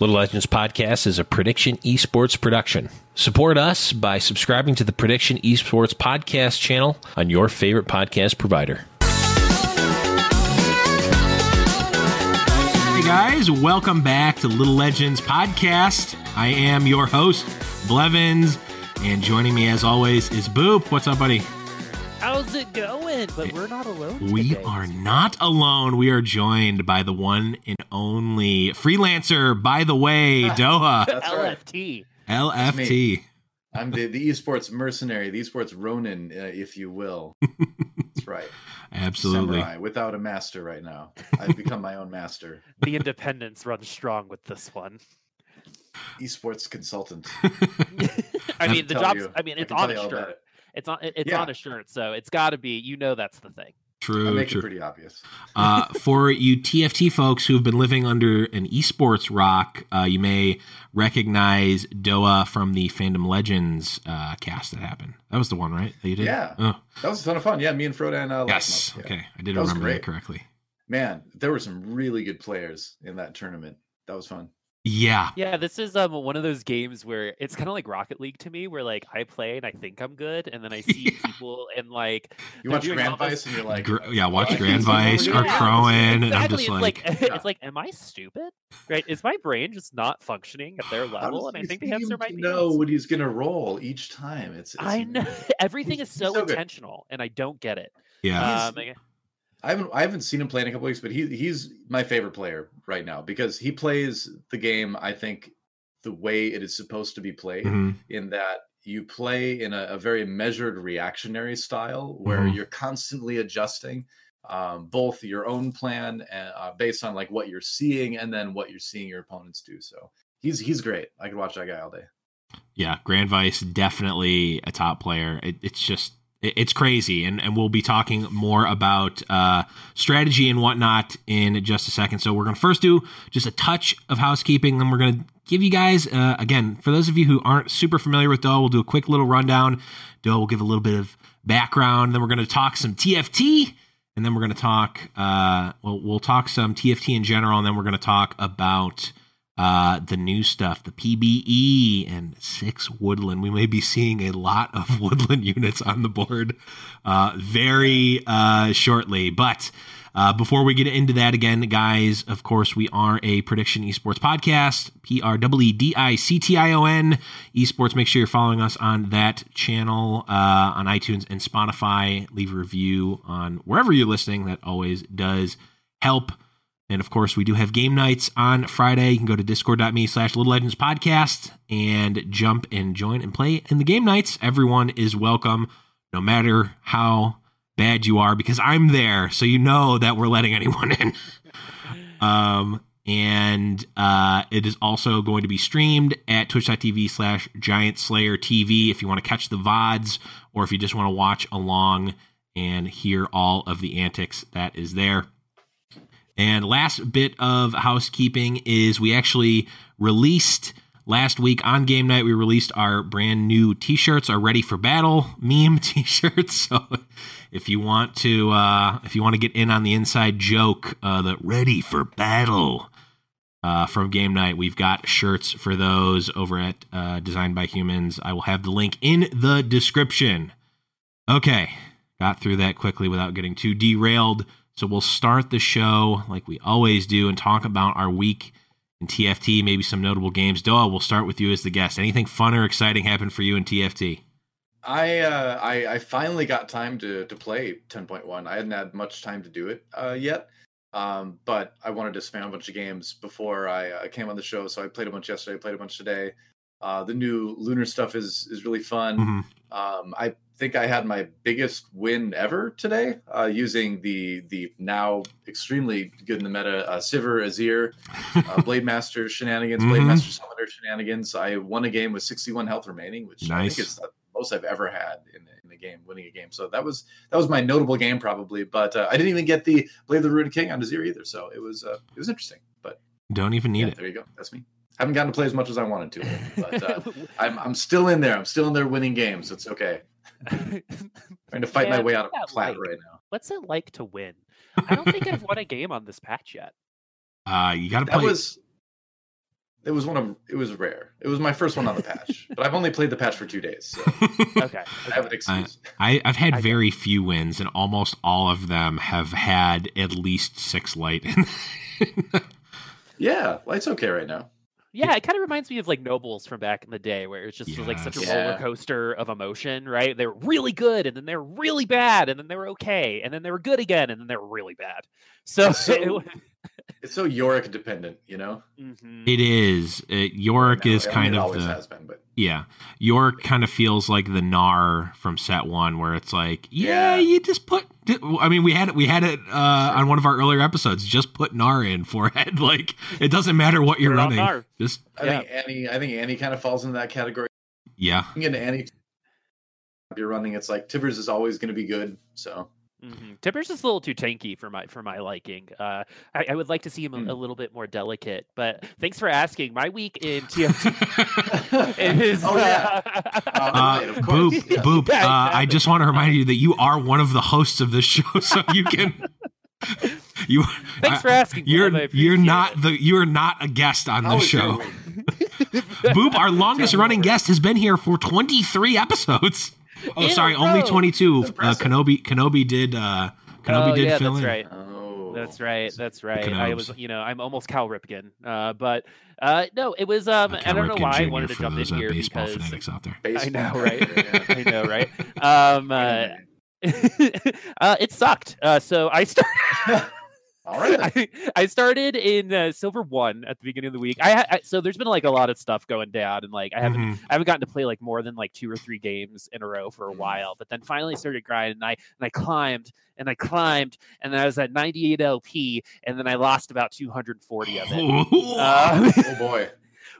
Little Legends Podcast is a Prediction Esports production. Support us by subscribing to the Prediction Esports Podcast channel on your favorite podcast provider. Hey guys, welcome back to Little Legends Podcast. I am your host, Blevins, and joining me as always is Boop. What's up, buddy? How's it going? But we're not alone. We today. are not alone. We are joined by the one and only freelancer, by the way, Doa. That's right. LFT. LFT. I'm the, the esports mercenary, the esports Ronin, uh, if you will. That's right. Absolutely. Samurai without a master right now. I've become my own master. The independence runs strong with this one. Esports consultant. I mean, the Tell job's. you. I mean, it's can on a all about shirt. it. It's on. It's Yeah. on a shirt, so it's got to be. You know, that's the thing. I True, make it true. pretty obvious. uh, for you TFT folks who have been living under an esports rock, uh, you may recognize Doa from the Fandom Legends uh, cast that happened. That was the one, right? That you did? Yeah. Oh, That was a ton of fun. Yeah, me and Frodan. Uh, last yes. month. Yeah. Okay. I did That remember that correctly. Man, there were some really good players in that tournament. That was fun. Yeah. Yeah, this is um one of those games where it's kind of like Rocket League to me, where like I play and I think I'm good, and then I see Yeah. people and like You watch Grand Vice and you're like, Gr- yeah, watch "What? Grand Vice doing or that?" Crowan, and I'm exactly, just it's like, like, Yeah. it's like, am I stupid? Right? Is my brain just not functioning at their level? And I think the answer seem might be know what he's gonna roll each time. It's, it's I know everything is he's so so good. intentional, and I don't get it. yeah. Um, like- I haven't I haven't seen him play in a couple weeks, but he he's my favorite player right now because he plays the game. I think the way it is supposed to be played, Mhm. in that you play in a, a very measured reactionary style where Mhm. you're constantly adjusting um, both your own plan and, uh, based on like what you're seeing and then what you're seeing your opponents do. So he's he's great. I could watch that guy all day. Yeah, Grand Vice definitely a top player. It, it's just it's crazy, and and we'll be talking more about uh, strategy and whatnot in just a second. So we're gonna first do just a touch of housekeeping, then we're gonna give you guys uh, again for those of you who aren't super familiar with Doa, we'll do a quick little rundown. Doa will give a little bit of background, then we're gonna talk some TFT. And then we're going to talk. Uh, well, we'll talk some TFT in general, and then we're going to talk about uh, the new stuff, the PBE and six woodland. We may be seeing a lot of woodland units on the board uh, very uh, shortly. But uh, before we get into that again, guys, of course, we are a prediction esports podcast. P R E E D I C T I O N esports. Make sure you're following us on that channel uh, on iTunes and Spotify. Leave a review on wherever you're listening. That always does help. And of course, we do have game nights on Friday. You can go to discord.me slash Little Legends Podcast and jump and join and play in the game nights. Everyone is welcome, no matter how bad you are because I'm there, so you know that we're letting anyone in. um, and uh, it is also going to be streamed at twitch.tv slash giant slayer tv if you want to catch the vods or if you just want to watch along and hear all of the antics that is there and last bit of housekeeping is we actually released last week on game night we released our brand new t-shirts our ready for battle meme t-shirts. So if you want to uh if you want to get in on the inside joke uh the ready for battle uh, from game night we've got shirts for those over at uh, designed by humans. I will have the link in the description. Okay got through that quickly without getting too derailed so we'll start the show like we always do and talk about our week in tft maybe some notable games doa we'll start with you as the guest anything fun or exciting happened for you in tft I, uh, I I finally got time to to play 10.1. I hadn't had much time to do it uh, yet, um, but I wanted to spam a bunch of games before I uh, came on the show. So I played a bunch yesterday, played a bunch today. Uh, the new lunar stuff is is really fun. Mhm. Um, I think I had my biggest win ever today uh, using the the now extremely good in the meta uh, Sivir Azir uh, Blade Master shenanigans, Blade Mhm. Master Summoner shenanigans. I won a game with 61 health remaining, which I think is the most I've ever had in, in the game, winning a game. So that was that was my notable game probably. But uh, I didn't even get the Blade of the Runic King on Azir either, so it was uh, it was interesting. But don't even need yeah, it there you go. That's me. Haven't gotten to play as much as I wanted to, but uh, I'm I'm still in there. I'm still in there winning games. It's okay. Trying to fight my way out of what's that plat like? right now. What's it like to win? I don't think I've won a game on this patch yet. uh you gotta That play was it was one of it was rare. It was my first one on the patch, but I've only played the patch for two days, so Okay. I have an excuse. I, I've had I very few wins, and almost all of them have had at least six light. yeah, light's okay right now. Yeah, it kind of reminds me of like Nobles from back in the day, where it's just like such a Yes. roller coaster of emotion, right? They were really good, and then they were really bad, and then they were okay, and then they were good again, and then they were really bad. So, So- it It's so Yorick dependent, you know. Mhm. it is. It, Yorick Now, is I mean, kind it of always the has been, but yeah. Yorick kind of feels like the Gnar from set one, where it's like, yeah, Yeah. you just put. I mean, we had it. We had it uh, on one of our earlier episodes. Just put Gnar in forehead. Like it doesn't matter what you're Put it on running. Gnar. Just I Yeah. think Annie. I think Annie kind of falls into that category. yeah. You get into Annie. If you're running, it's like Tibbers is always going to be good. So Mhm. Tibbers's just a little too tanky for my for my liking. Uh, I, I would like to see him a, Hmm. a little bit more delicate. But thanks for asking. My week in TFT is Oh, yeah. uh, Uh, Uh, Right, of. Boop, Yeah. boop. Yeah, uh, I just want to remind you that you are one of the hosts of this show, so you can. You, Thanks uh, for asking. You're Bob, you're not it. the you're not a guest on How this show. Boop, our longest running guest has been here for 23 episodes. Oh, In sorry, only 22. Uh, Kenobi Kenobi did uh Kenobi oh, did yeah, fill that's in. right. Oh, That's right. That's right. I was, you know, I'm almost Cal Ripken. Uh, but uh, no, it was. Um, I don't know why Ripken I wanted to for jump in those, uh, here baseball because fanatics out there. I know, right? Yeah. I know, right? Um, uh, uh, it sucked. Uh, so I started. All right. I, I started in uh, Silver One at the beginning of the week. I, ha- I so there's been like a lot of stuff going down, and like I haven't Mhm. I haven't gotten to play like more than like two or three games in a row for a Mhm. while. But then finally started grinding, and I and I climbed and I climbed, and then I was at 98 LP, and then I lost about 240 of it. Uh, Oh boy.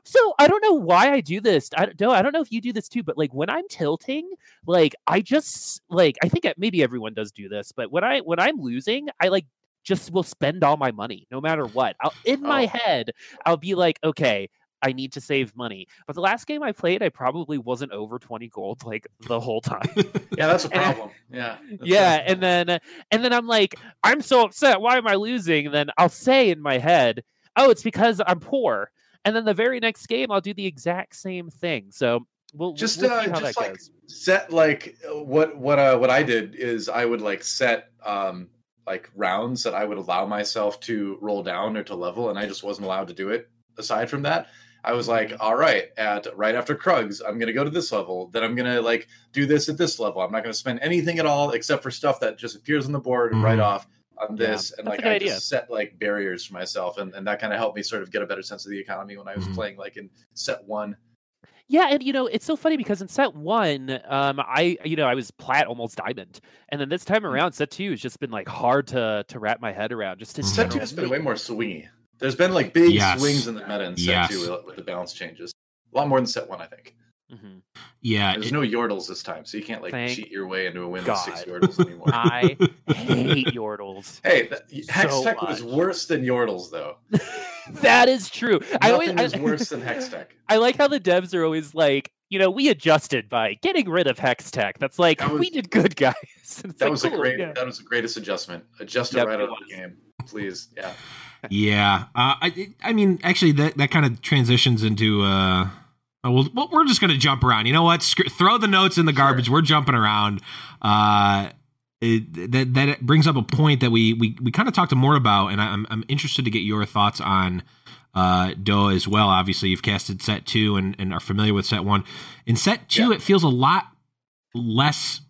so I don't know why I do this. I don't know. I don't know if you do this too, but like when I'm tilting, like I just like I think maybe everyone does do this, but when I when I'm losing, I like just will spend all my money no matter what. I'll, in my Oh. head, I'll be like, okay, I need to save money. But the last game I played, I probably wasn't over 20 gold like the whole time. Yeah, that's a I- problem. Yeah. yeah, a- and then and then I'm like, I'm so upset. Why am I losing? And then I'll say in my head, oh, it's because I'm poor. And then the very next game, I'll do the exact same thing. So we'll just we'll uh, just like goes. set like what what uh what I did is I would like set um like rounds that I would allow myself to roll down or to level, and I just wasn't allowed to do it. Aside from that, I was like, Mm-hmm. all right, at right after Krugs, I'm gonna go to this level. Then I'm gonna like do this at this level. I'm not gonna spend anything at all except for stuff that just appears on the board right Mhm. off on Yeah, this. and like I idea. just set like barriers for myself, and, and that kind of helped me sort of get a better sense of the economy when I was Mhm. playing like in set one. Yeah, and you know it's so funny because in set one, um, I you know I was plat almost diamond, and then this time Mm. around set two has just been like hard to to wrap my head around. Just in Set two has been way more swingy. There's been like big Yes. swings in the meta in set Yes. two with- with the balance changes. A lot more than set one, I think. Mhm. Yeah, There's it- no yordles this time, so you can't like cheat your way into a win with six yordles anymore. I hate Yordles. hey, that, Hex So Tech was worse than yordles, though. that is true. I always Nothing is I, worse than Hex Tech. I like how the devs are always like, you know, we adjusted by getting rid of Hex Tech. That's like That was- we did good, guys. That like, was cool, a great. yeah. That was the greatest adjustment. Adjust it Yep, right it out of the game, please. Yeah. yeah. Uh, I, I mean, actually, that that kind of transitions into. Uh, oh, well, well, we're just gonna jump around. You know what? Screw, throw the notes in the garbage. We're jumping around. Uh, it, that that brings up a point that we we, we kind of talked to more about, and I'm I'm interested to get your thoughts on uh Doa as well. Obviously, you've casted set two and, and are familiar with set one. In set two, Yeah. it feels a lot less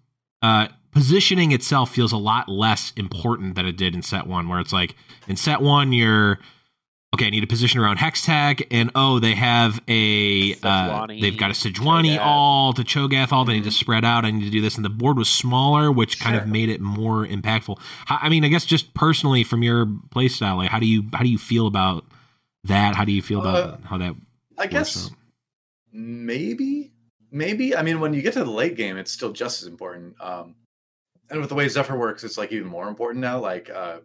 uh positioning itself feels a lot less important than it did in set one, where it's like in set one you're okay, I need a position around Hextech, and oh, they have a uh, they've got a Sejuani Cho'Gath. all to Cho'Gath all. They need to spread out. I need to do this, and the board was smaller, which kind of made it more impactful. How, I mean, I guess just personally from your play style, like how do you how do you feel about that? How do you feel about Uh, how that? I guess out? maybe, maybe. I mean, when you get to the late game, it's still just as important. Um, and with the way Zephyr works, it's like even more important now. Like, uh,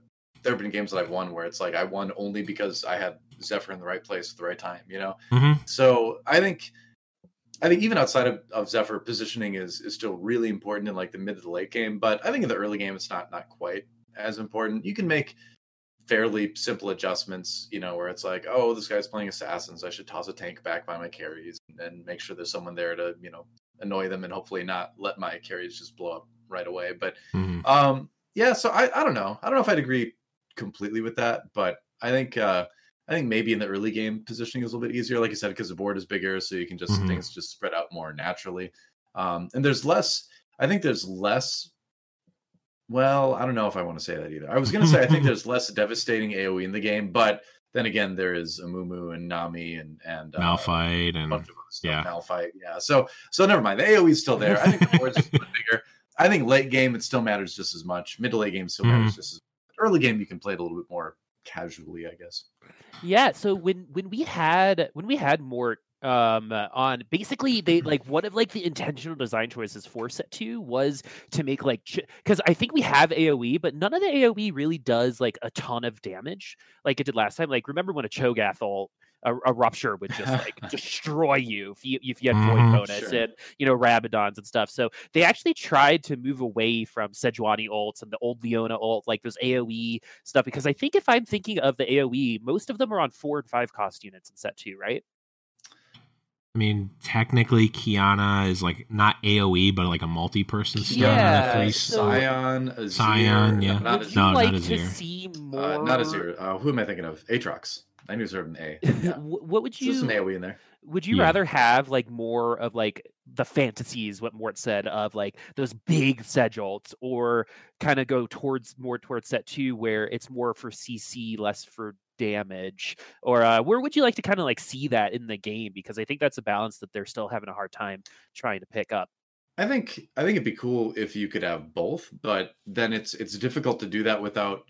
there have been games that I've won where it's like I won only because I had Zephyr in the right place at the right time. You know. Mhm. So I think, I think even outside of, of Zephyr, positioning is is still really important in like the mid to the late game. But I think in the early game, it's not not quite as important. You can make fairly simple adjustments, you know, where it's like, oh, this guy's playing assassins. I should toss a tank back by my carries and make sure there's someone there to, you know, annoy them and hopefully not let my carries just blow up right away. But Mhm. um, yeah, so I, I don't know. I don't know if I'd agree completely with that, but I think uh, I think maybe in the early game positioning is a little bit easier, like you said, because the board is bigger, so you can just Mhm. things just spread out more naturally. Um, and there's less. I think there's less. Well, I don't know if I want to say that either. I was going to say I think there's less devastating AOE in the game, but then again, there is Amumu and Nami and and uh, Malphite a and bunch of other stuff. yeah. Malphite, yeah. So so never mind. The AOE is still there. I think the board's just bigger. I think late game it still matters just as much. Mid to late game still Mm-hmm. matters just as much. Early game you can play it a little bit more casually, I guess. Yeah, so when when we had when we had more um on basically they like one of like the intentional design choices for set 2 was to make like cuz I think we have AoE but none of the AoE really does like a ton of damage like it did last time like remember when a Cho'Gath ult a, a rupture would just like destroy you if you if you had void Mhm. bonus Sure. and you know Rabadons and stuff. So they actually tried to move away from Sejuani ults and the old Leona ult, like those AOE stuff, because I think if I'm thinking of the AOE, most of them are on four and five cost units in set two, right? I mean, technically, Qiyana is like not AOE, but like a multi-person stun. Yeah, at so- Scion, Azir, Scion, yeah. not Would Azir, you No, not like to see more? uh, not Azir. Uh, who am I thinking of? Aatrox. I knew there was an A. Yeah. What would you? there's an you AOE in there. would you Yeah. rather have like more of like the fantasies what Mort said of like those big sedults or kind of go towards more towards set two where it's more for cc less for damage or uh, where would you like to kind of like see that in the game because i think that's a balance that they're still having a hard time trying to pick up I think I think it'd be cool if you could have both, but then it's it's difficult to do that without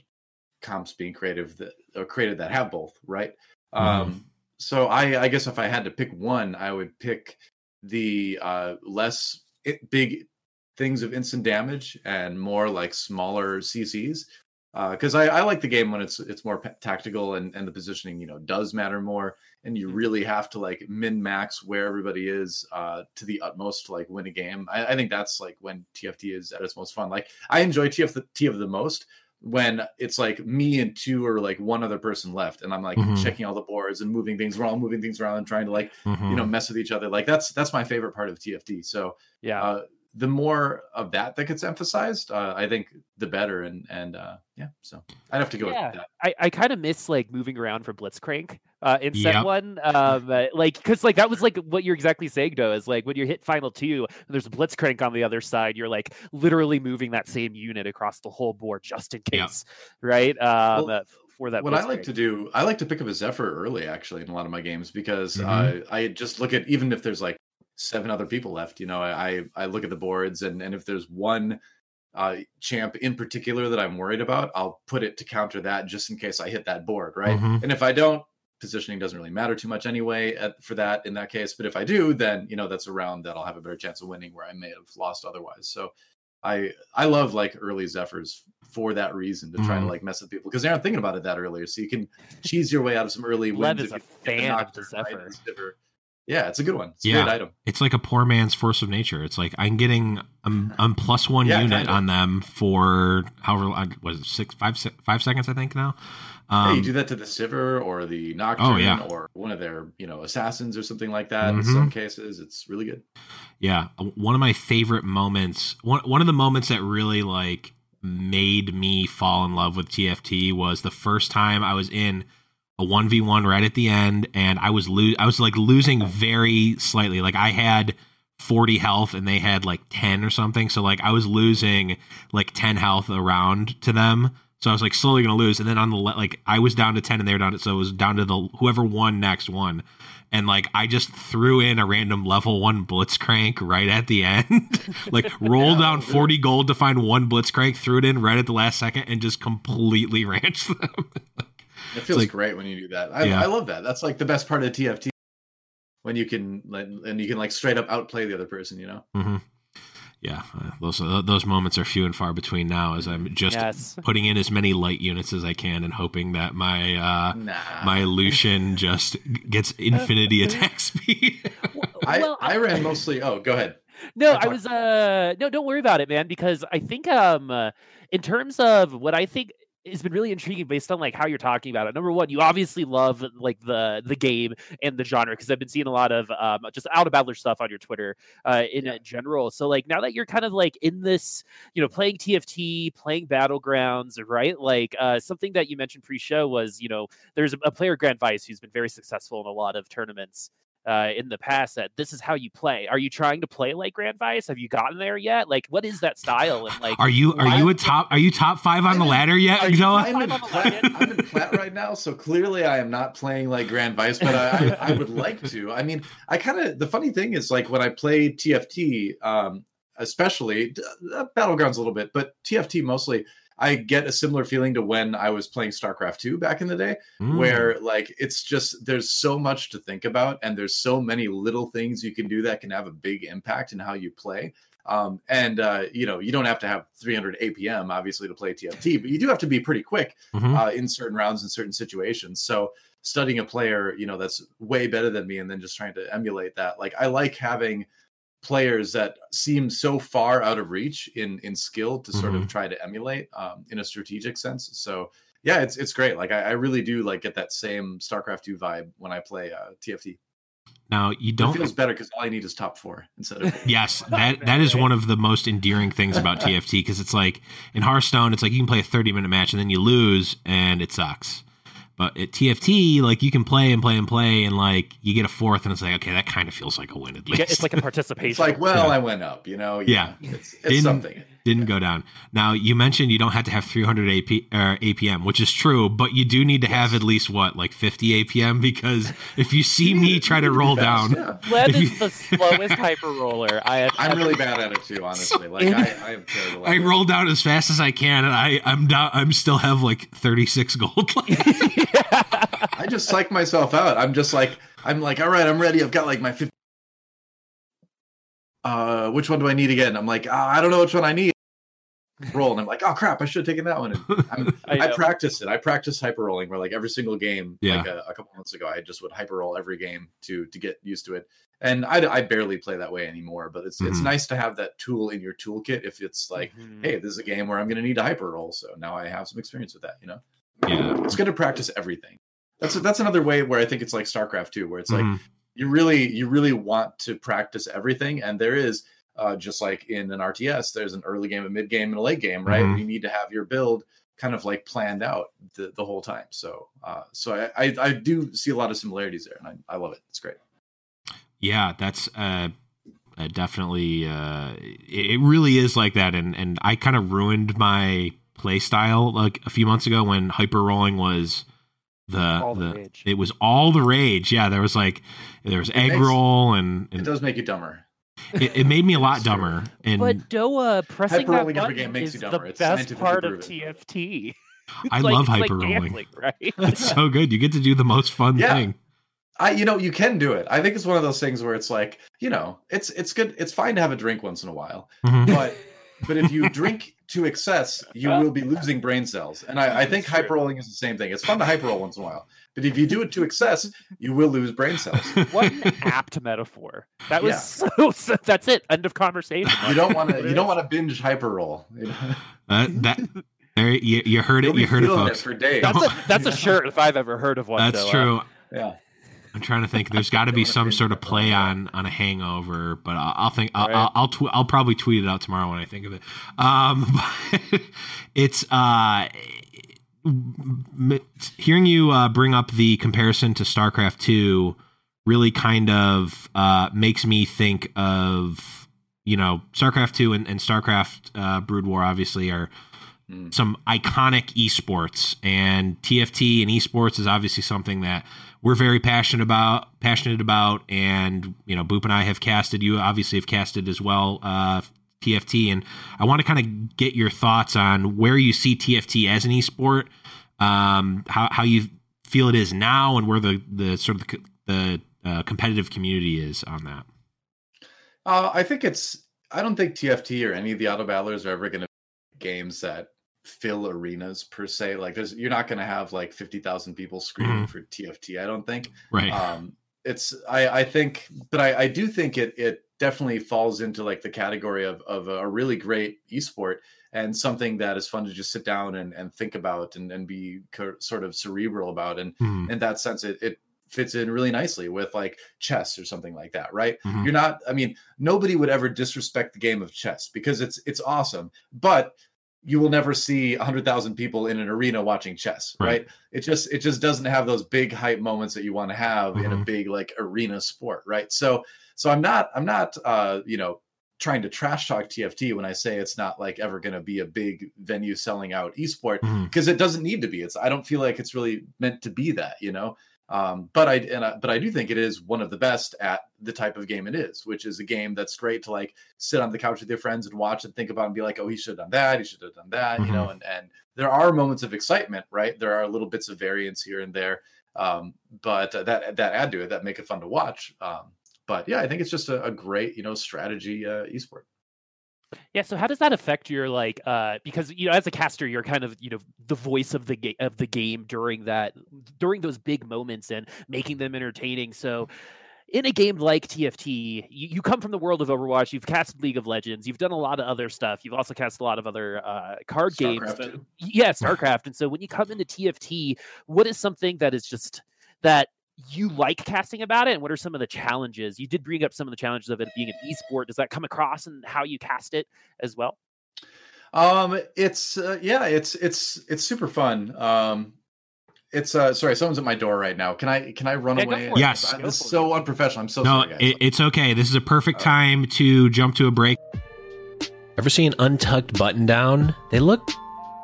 comps being creative that or created that have both, right? Mhm. Um, so I I guess if I had to pick one, I would pick the uh, less it, big things of instant damage and more like smaller CCs. Because I, I like the game when it's it's more tactical and, and the positioning you know does matter more and you really have to like min max where everybody is uh, to the utmost to like win a game. I, I think that's like when TFT is at its most fun. Like I enjoy TF the TF the most when it's like me and two or like one other person left, and I'm like Mhm. checking all the boards and moving things around, moving things around, and trying to like Mhm. you know mess with each other. Like that's that's my favorite part of TFT. So yeah uh, the more of that that gets emphasized, uh, I think the better. And and uh, yeah, so I'd have to go Yeah. with that. I, I kind of miss like moving around for Blitzcrank uh, in set Yep. one, um, uh, like because like that was like what you're exactly saying, though, is like when you hit final two, and there's a Blitzcrank on the other side, you're like literally moving that same unit across the whole board just in Yep. case, right? Um, Well, uh, for that. what I like Blitzcrank. to do, I like to pick up a Zephyr early actually in a lot of my games because Mhm. uh, I just look at even if there's like seven other people left. You know, I I look at the boards and and if there's one uh, champ in particular that I'm worried about, I'll put it to counter that just in case I hit that board, right? Mhm. And if I don't, positioning doesn't really matter too much anyway at, for that in that case. But if I do, then you know that's a round that I'll have a better chance of winning where I may have lost otherwise. So I I love like early Zephyrs for that reason to try to Mhm. like mess with people because they aren't thinking about it that earlier. So you can cheese your way out of some early Lev wins. is a if you get fan of the Nocturne, right, Zephyr. and Zephyr. Yeah, it's a good one. It's a Yeah. great item. It's like a poor man's force of nature. It's like I'm getting I'm, I'm plus one Yeah, unit kind of. on them for however long- was it six five seconds I think now. Um, hey, you do that to the Sivir or the Nocturne yeah. or one of their, you know, assassins or something like that. In Mhm. some cases, it's really good. Yeah, one of my favorite moments, one one of the moments that really like made me fall in love with TFT was the first time I was in a 1v1 right at the end and I was lo- I was like losing very slightly. Like I had 40 health and they had like 10 or something. So like I was losing like 10 health around to them. So I was like slowly going to lose and then on the le- like I was down to 10 and they were down to so it was down to the whoever won next one and like I just threw in a random level one blitzcrank right at the end. like rolled down 40 gold to find one blitzcrank, threw it in right at the last second, and just completely ranched them. It feels like- great when you do that. I, Yeah. I love that. That's like the best part of TFT when you can like, and you can like straight up outplay the other person. You know, hmm Yeah, uh, those uh, those moments are few and far between now. As I'm just Yes. putting in as many light units as I can and hoping that my uh, nah. my Lucian just gets infinity attack speed. I Well, I ran mostly. Oh, go ahead. No, I I was uh no, don't worry about it, man, because I think um uh, in terms of what I think has been really intriguing based on like how you're talking about it. Number one, you obviously love like the the game and the genre because I've been seeing a lot of um just auto battler stuff on your Twitter uh in Yeah. general. So like now that you're kind of like in this, you know, playing TFT, playing battlegrounds, right? Like uh something that you mentioned pre-show was, you know, there's a, a player Grand Vice who's been very successful in a lot of tournaments uh, in the past that this is how you play. Are you trying to play like Grand Vice? Have you gotten there yet? Like, what is that style? And like, Are you are why- you a top are you top five on the I'm in- ladder yet, are you Noah? I'm in, on the plat. I'm in plat right now, so clearly I am not playing like Grand Vice, but I, I, I would like to. I mean, I kind of the funny thing is like when I play TFT, um, especially uh, Battlegrounds a little bit, but TFT mostly. I get a similar feeling to when I was playing StarCraft 2 back in the day, Mm. where like it's just there's so much to think about and there's so many little things you can do that can have a big impact in how you play um, and uh, you know you don't have to have 300 apm obviously to play tft but you do have to be pretty quick Mhm. uh, in certain rounds in certain situations so studying a player you know that's way better than me and then just trying to emulate that like i like having players that seem so far out of reach in in skill to sort Mhm. of try to emulate um, in a strategic sense so yeah, it's it's great. Like I, I really do like get that same StarCraft two vibe when I play uh, TFT. now you don't It feels better because all I need is top four instead of Yes, that that is one of the most endearing things about TFT because it's like in Hearthstone, it's like you can play a thirty minute match and then you lose and it sucks. But at TFT, like you can play and play and play and like you get a fourth and it's like okay, that kind of feels like a win at you least. get- it's like a participation. It's like, well, Yeah. I went up, you know. Yeah. it's, it's Didn't- something. Didn't go down. Now you mentioned you don't have to have 300 AP, uh, APM, which is true, but you do need to have at least what like 50 APM because if you see me try to roll Fast, down, yeah. Lev you- is the slowest hyper roller I have. I'm ever- really bad at it too, honestly. Like I, I am terrible. I roll down as fast as I can, and I I'm down. I'm still have like 36 gold. left. I just psych myself out. I'm just like, I'm like, all right, I'm ready. I've got like my 50. Uh, which one do I need again? I'm like, ah, I don't know which one I need. Roll, and I'm like, oh crap, I should have taken that one. And I'm, I I, know. practiced it. I practiced hyper rolling where like every single game, Yeah. like a, a couple months ago, I just would hyper roll every game to to get used to it. And I, I barely play that way anymore. But it's it's Mhm. nice to have that tool in your toolkit if it's like, Mhm. hey, this is a game where I'm going to need to hyper roll. So now I have some experience with that. You know, yeah. it's good to practice everything. That's that's another way where I think it's like StarCraft too, where it's like Mhm. you really you really want to practice everything and there is uh, just like in an rts there's an early game a mid game and a late game right Mhm. you need to have your build kind of like planned out the, the whole time so uh, so I, I i do see a lot of similarities there and i, I love it it's great Yeah, that's uh, uh, definitely. Uh, it, it really is like that, and and I kind of ruined my play style like a few months ago when hyper rolling was the All the the, rage. it was all the rage. Yeah, there was like there was egg makes- roll and, It does make you dumber. It, it made me a lot dumber. And But Doa pressing that Hyper-rolling every button game makes is you the. It's best part of proven. TFT. I like- love it's like hyper rolling. gambling, right? It's so good. You get to do the most fun Yeah. thing. I, you know, you can do it. I think it's one of those things where it's like, you know, it's it's good. It's fine to have a drink once in a while, Mhm. but but if you drink to excess, you will be losing brain cells. And I, I think That's hyper rolling is the same thing. It's fun to hyper roll once in a while, but if you do it to excess, you will lose brain cells. what an apt metaphor. That was Yeah. so, so. That's it. End of conversation. You don't want to. You don't want to binge hyper roll. You? Uh, that there you, you heard it. You'll be You heard it, feeling folks. for days. That's a that's a shirt if I've ever heard of one. That's Doa. true. yeah. I'm trying to think. There's got to be some sort of play on on a hangover, but I'll, I'll think. I'll Right. I'll I'll, tw- I'll probably tweet it out tomorrow when I think of it. Um, but it's uh, m- hearing you uh, bring up the comparison to StarCraft Two really kind of uh, makes me think of you know StarCraft Two and, and StarCraft uh, Brood War obviously are Mm. some iconic esports and TFT and esports is obviously something that we're very passionate about passionate about and you know Boop and I have casted you obviously have casted as well uh TFT and I want to kind of get your thoughts on where you see TFT as an esport um how how you feel it is now and where the the sort of the, the uh, competitive community is on that Uh, I think it's. I don't think TFT or any of the auto battlers are ever going to be games that fill arenas per se. Like, there's you're not going to have like fifty thousand people screaming for TFT. I don't think. right Um, it's. I. I think, but I. I do think it. It definitely falls into like the category of of a really great esport and something that is fun to just sit down and and think about and and be co- sort of cerebral about. And Mhm, in that sense, it it fits in really nicely with like chess or something like that, right? mhm. You're not. I mean, nobody would ever disrespect the game of chess because it's it's awesome, but you will never see hundred thousand people in an arena watching chess, Right. right. It just it just doesn't have those big hype moments that you want to have in a Mhm. big like arena sport, right? So so I'm not I'm not uh you know trying to trash talk TFT when I say it's not like ever going to be a big venue selling out esport because it doesn't need to be. It's I don't feel like it's really meant to be that, you know. Um, but I and I, but I do think it is one of the best at the type of game it is, which is a game that's great to like sit on the couch with your friends and watch and think about and be like, oh, he should have done that, he should have done that, you know. And and there are moments of excitement, right? There are little bits of variance here and there, um, but uh, that that add to it that make it fun to watch. Um, but yeah, I think it's just a, a great you know strategy uh, esport. Yeah, so how does that affect your like uh because you know as a caster you're kind of you know the voice of the game of the game during that during those big moments and making them entertaining. So in a game like TFT, you, you come from the world of Overwatch, you've cast League of Legends, you've done a lot of other stuff, you've also cast a lot of other uh card games. StarCraft too. yeah, StarCraft. And so when you come into TFT, what is something that is just that you like casting about it and what are some of the challenges you did bring up some of the challenges of it being an esport does that come across in how you cast it as well Um, it's uh, yeah, it's it's it's super fun. Um, it's uh, sorry, someone's at my door right now. Can I can I run Yeah, away? Yes. I- this is so unprofessional. I'm so no sorry, guys. it, it's okay this is a perfect Uh, time to jump to a break Ever see an untucked button down? They look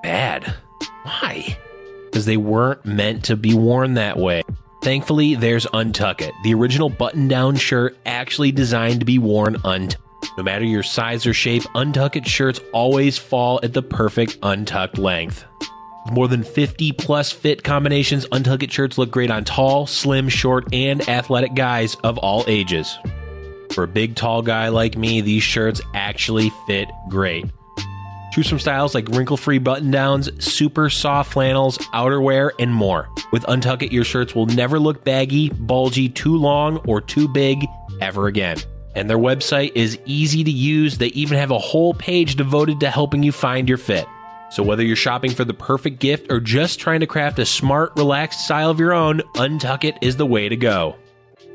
bad. Why? Because they weren't meant to be worn that way. Thankfully, there's Untuck It, the original button down shirt actually designed to be worn untucked. No matter your size or shape, Untuck It shirts always fall at the perfect untucked length. With more than 50 plus fit combinations, Untuck It shirts look great on tall, slim, short, and athletic guys of all ages. For a big, tall guy like me, these shirts actually fit great. Choose from styles like wrinkle free button downs, super soft flannels, outerwear, and more. With Untuck It, your shirts will never look baggy, bulgy, too long, or too big ever again. And their website is easy to use. They even have a whole page devoted to helping you find your fit. So whether you're shopping for the perfect gift or just trying to craft a smart, relaxed style of your own, Untuck It is the way to go.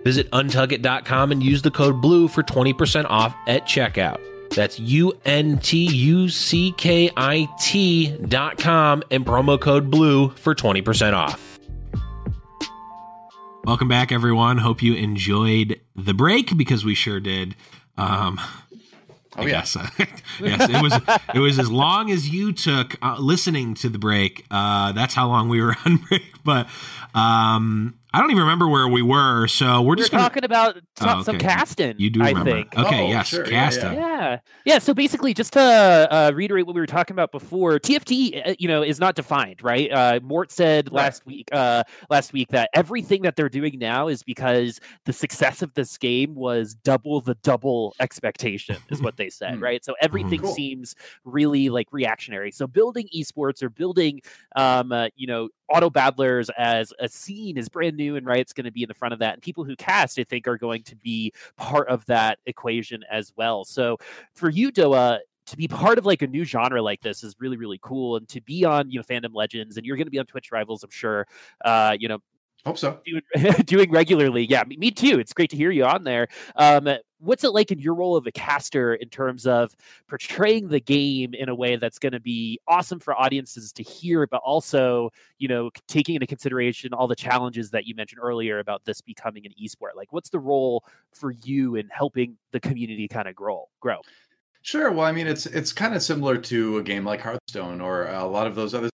Visit untuckit.com and use the code BLUE for 20% off at checkout. That's U N T U C K I T dot com and promo code BLUE for 20% off. Welcome back, everyone. Hope you enjoyed the break because we sure did. Um, I oh, guess. yes, it was. It was as long as you took uh, listening to the break. Uh, that's how long we were on break. But um, I don't even remember where we were. So we're, we're just gonna... talking about oh, okay. some casting. You do remember? I think. Okay. Oh, yes, sure. casting. Yeah, yeah, yeah. So basically, just to uh, reiterate what we were talking about before, TFT, uh, you know, is not defined, right? Uh, Mort said right. last week, uh, last week that everything that they're doing now is because the success of this game was double the double expectation, is what they said, hmm. right? So everything cool. seems really like reactionary. So building esports or building, um, uh, you know, auto as a scene is brand new and Riot's going to be in the front of that. And people who cast, I think, are going to be part of that equation as well. So for you, Doa, to be part of like a new genre like this is really really cool and to be on you know fandom legends and you're going to be on twitch rivals i'm sure uh you know Hope so. Doing, doing regularly. Yeah, me, me, too. It's great to hear you on there. Um, what's it like in your role of a caster in terms of portraying the game in a way that's going to be awesome for audiences to hear, but also, you know, taking into consideration all the challenges that you mentioned earlier about this becoming an esport? Like, what's the role for you in helping the community kind of grow? Grow. Sure. Well, I mean, it's it's kind of similar to a game like Hearthstone or a lot of those other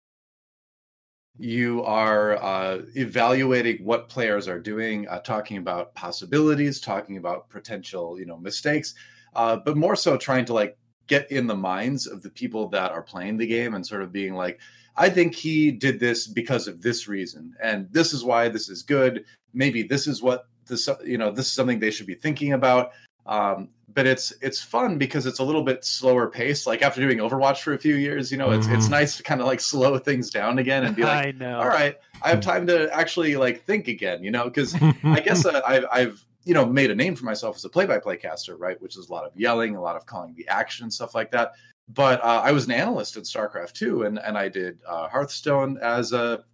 you are uh, evaluating what players are doing, uh, talking about possibilities, talking about potential, you know, mistakes, uh, but more so trying to like get in the minds of the people that are playing the game and sort of being like, I think he did this because of this reason, and this is why this is good. Maybe this is what this, you know, this is something they should be thinking about. Um, but it's it's fun because it's a little bit slower pace. Like after doing Overwatch for a few years, you know, it's mm-hmm. it's nice to kind of like slow things down again and be like, I know. all right, I have time to actually like think again, you know, because I guess uh, I've I've you know made a name for myself as a play-by-play caster, right? Which is a lot of yelling, a lot of calling the action, stuff like that. But uh, I was an analyst in StarCraft too, and and I did uh, Hearthstone as a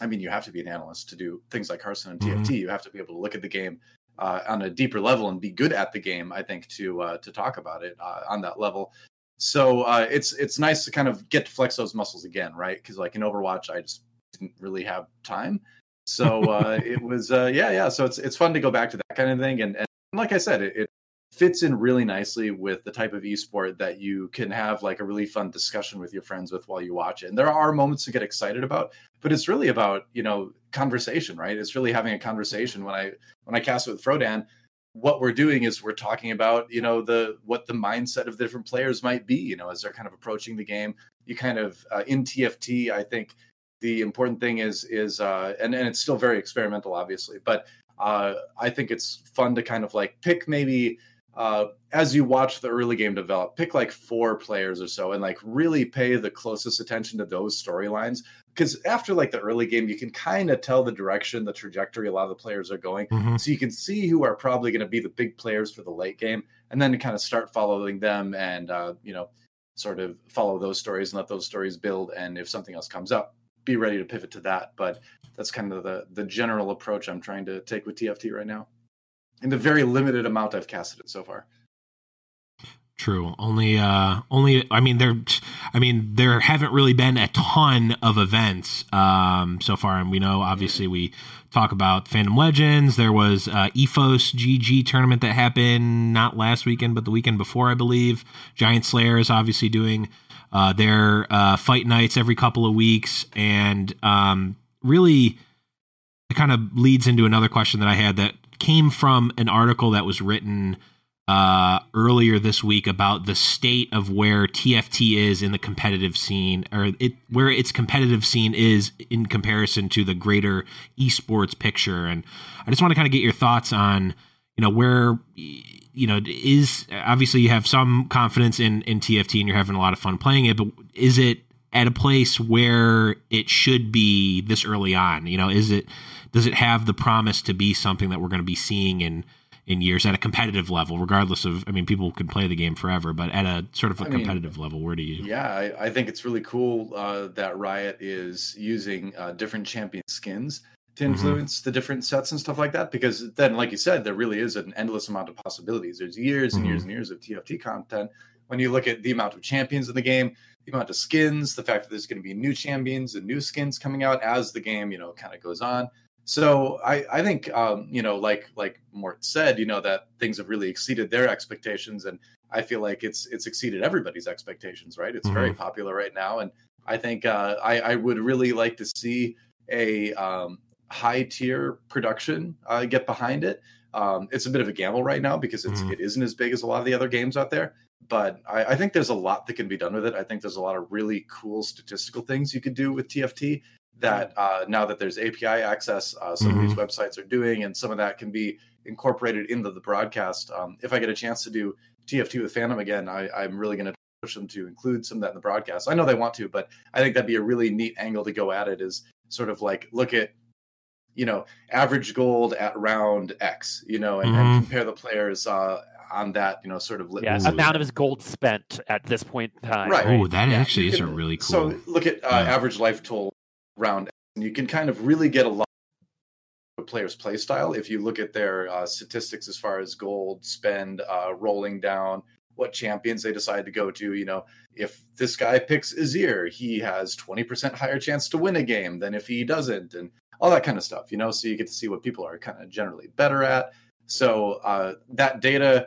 I mean, you have to be an analyst to do things like Hearthstone and TFT. Mm-hmm. You have to be able to look at the game uh, on a deeper level and be good at the game. I think to uh, to talk about it uh, on that level. So uh, it's it's nice to kind of get to flex those muscles again, right? Because like in Overwatch, I just didn't really have time. So uh, it was uh, yeah yeah. So it's it's fun to go back to that kind of thing. And, and like I said, it, it fits in really nicely with the type of esport that you can have like a really fun discussion with your friends with while you watch it. And there are moments to get excited about, but it's really about, you know, conversation, right? It's really having a conversation when I when I cast it with Frodan, what we're doing is we're talking about, you know, the what the mindset of the different players might be, you know, as they're kind of approaching the game. You kind of uh, in TFT, I think the important thing is is uh and, and it's still very experimental obviously but uh i think it's fun to kind of like pick maybe uh, as you watch the early game develop, pick like four players or so and like really pay the closest attention to those storylines. Because after like the early game, you can kind of tell the direction, the trajectory a lot of the players are going. Mm-hmm. So you can see who are probably going to be the big players for the late game and then kind of start following them and, uh, you know, sort of follow those stories and let those stories build. And if something else comes up, be ready to pivot to that. But that's kind of the the general approach I'm trying to take with TFT right now in the very limited amount I've casted it so far. True. Only, uh, only. I mean, there. I mean, there haven't really been a ton of events um, so far, and we know obviously we talk about Fandom Legends. There was uh, EFOS GG tournament that happened not last weekend, but the weekend before, I believe. Giant Slayer is obviously doing uh, their uh, fight nights every couple of weeks, and um, really, it kind of leads into another question that I had that came from an article that was written uh, earlier this week about the state of where TFT is in the competitive scene, or it where its competitive scene is in comparison to the greater esports picture. And I just want to kind of get your thoughts on, you know, where you know is obviously you have some confidence in in TFT and you're having a lot of fun playing it, but is it at a place where it should be this early on? You know, is it does it have the promise to be something that we're going to be seeing in in years at a competitive level, regardless of, I mean, people can play the game forever, but at a sort of a I competitive mean, level, where do you? Yeah, I, I think it's really cool uh, that Riot is using uh, different champion skins to mm-hmm. influence mm-hmm. the different sets and stuff like that. Because then, like you said, there really is an endless amount of possibilities. There's years and mm-hmm. years and years of TFT content. When you look at the amount of champions in the game, the amount of skins, the fact that there's going to be new champions and new skins coming out as the game, you know, kind of goes on. So I, I think um, you know, like like Mort said, you know, that things have really exceeded their expectations, and I feel like it's it's exceeded everybody's expectations. Right, it's very popular right now, and I think uh, I, I would really like to see a um, high tier production uh, get behind it. Um, it's a bit of a gamble right now because it's Mhm. it isn't as big as a lot of the other games out there. But I, I think there's a lot that can be done with it. I think there's a lot of really cool statistical things you could do with TFT that uh, now that there's API access, uh, some of these websites are doing, and some of that can be incorporated into the broadcast. Um, if I get a chance to do TFT with Fandom again, I, I'm really going to push them to include some of that in the broadcast. I know they want to, but I think that'd be a really neat angle to go at it. Is sort of like look at you know average gold at round X, you know, and, Mhm. and compare the players uh, on that, you know, sort of Yeah, litmus. amount of his gold spent at this point in time. Right. Oh, that Yeah, actually you is a really cool. So look at uh, Yeah. average life toll round, and you can kind of really get a lot of a player's play style if you look at their uh, statistics as far as gold spend, uh, rolling down, what champions they decide to go to. You know, if this guy picks Azir, he has twenty percent higher chance to win a game than if he doesn't, and all that kind of stuff. You know, so you get to see what people are kind of generally better at. So uh, that data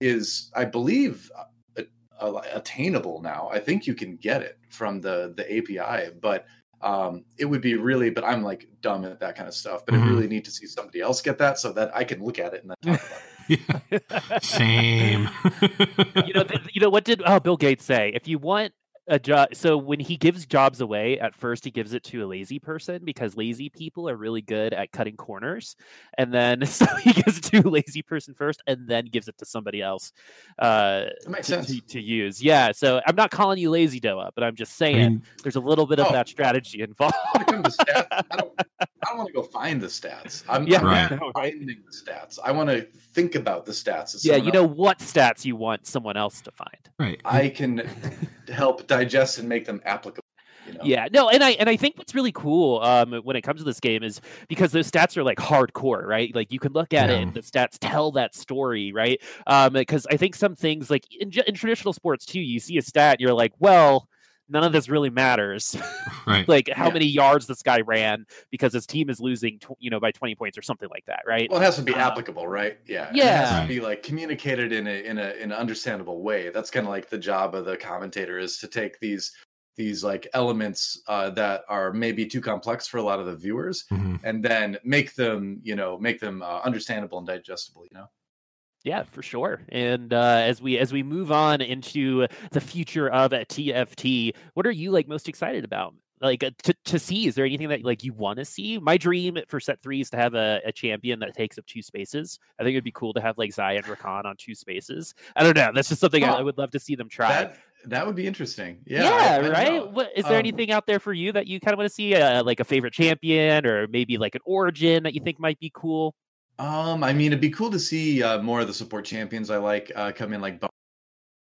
is, I believe, a- a- attainable now. I think you can get it from the the API, but um, it would be really. But I'm like dumb at that kind of stuff. But Mhm. I really need to see somebody else get that so that I can look at it and then talk about it. Yeah. Same. you know, th- you know what did oh Bill Gates say? If you want a job, so when he gives jobs away, at first he gives it to a lazy person because lazy people are really good at cutting corners, and then so he gives it to a lazy person first, and then gives it to somebody else uh, to, to, to use. Yeah, so I'm not calling you lazy, Doa, but I'm just I saying mean, there's a little bit of Oh. that strategy involved. When it comes I don't, I don't want to go find the stats. I'm, Yeah, I'm Right. not finding the stats. I want to think about the stats. as yeah, you know else. what stats you want someone else to find. right. I can help digest and make them applicable. You know? Yeah, no, and I and I think what's really cool um, when it comes to this game is because those stats are like hardcore, right? Like you can look at it, and the stats tell that story, right? Um, because I think some things like in, in traditional sports too, you see a stat, you're like, well, none of this really matters. Right. like how Yeah. many yards this guy ran because his team is losing, tw- you know, by 20 points or something like that, right? Well, it has to be Uh, applicable, right? Yeah. It yeah. has Right. to be like communicated in a in a in an understandable way. That's kind of like the job of the commentator is to take these these like elements uh, that are maybe too complex for a lot of the viewers Mhm. and then make them you know make them uh, understandable and digestible you know Yeah, for sure. And uh, as we as we move on into the future of TFT, what are you like most excited about? Like uh, to, to see, is there anything that like you want to see? My dream for set three is to have a, a champion that takes up two spaces. I think it'd be cool to have like Xayah and Rakan on two spaces. I don't know. That's just something I, I would love to see them try. that that would be interesting yeah yeah, I- I right. What is there Um, anything out there for you that you kind of want to see, uh, like a favorite champion, or maybe like an origin that you think might be cool? Um i mean it'd be cool to see uh, more of the support champions i like uh come in like Bard-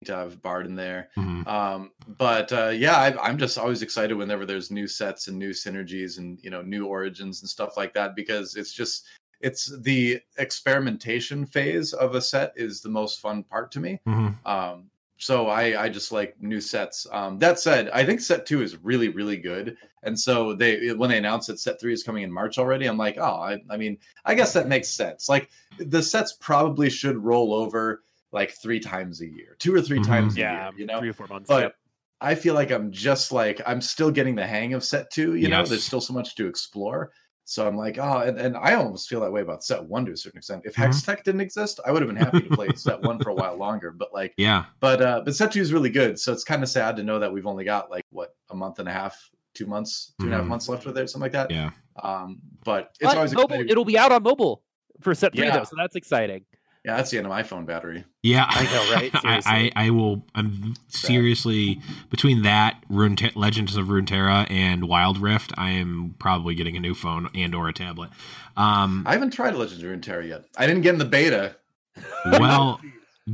to have bard in there Mhm. um but uh yeah I, i'm just always excited whenever there's new sets and new synergies and you know new origins and stuff like that because it's just it's the experimentation phase of a set is the most fun part to me Mhm. um so i i just like new sets um that said i think set two is really really good and so they when they announced that set three is coming in march already i'm like oh i, I mean i guess that makes sense like the sets probably should roll over like three times a year two or 3 Mhm. times a Yeah, year you know three or four months. but yep. I feel like I'm just like I'm still getting the hang of set two. You know, there's still so much to explore. So I'm like, oh, and, and I almost feel that way about set one to a certain extent. If Mhm. Hextech didn't exist, I would have been happy to play set one for a while longer. But like, Yeah. but uh, but set two is really good. So it's kind of sad to know that we've only got like what a month and a half, two months, two and a half Mhm. months left with it, something like that. Yeah. Um, but it's But always mobile, exciting. it'll be out on mobile for set three Yeah. though, so that's exciting. Yeah, that's the end of my phone battery. Yeah, I know, right? I, I, I will. I'm seriously between that Rune Legends of Runeterra and Wild Rift. I am probably getting a new phone and or a tablet. Um, I haven't tried Legends of Runeterra yet. I didn't get in the beta. well,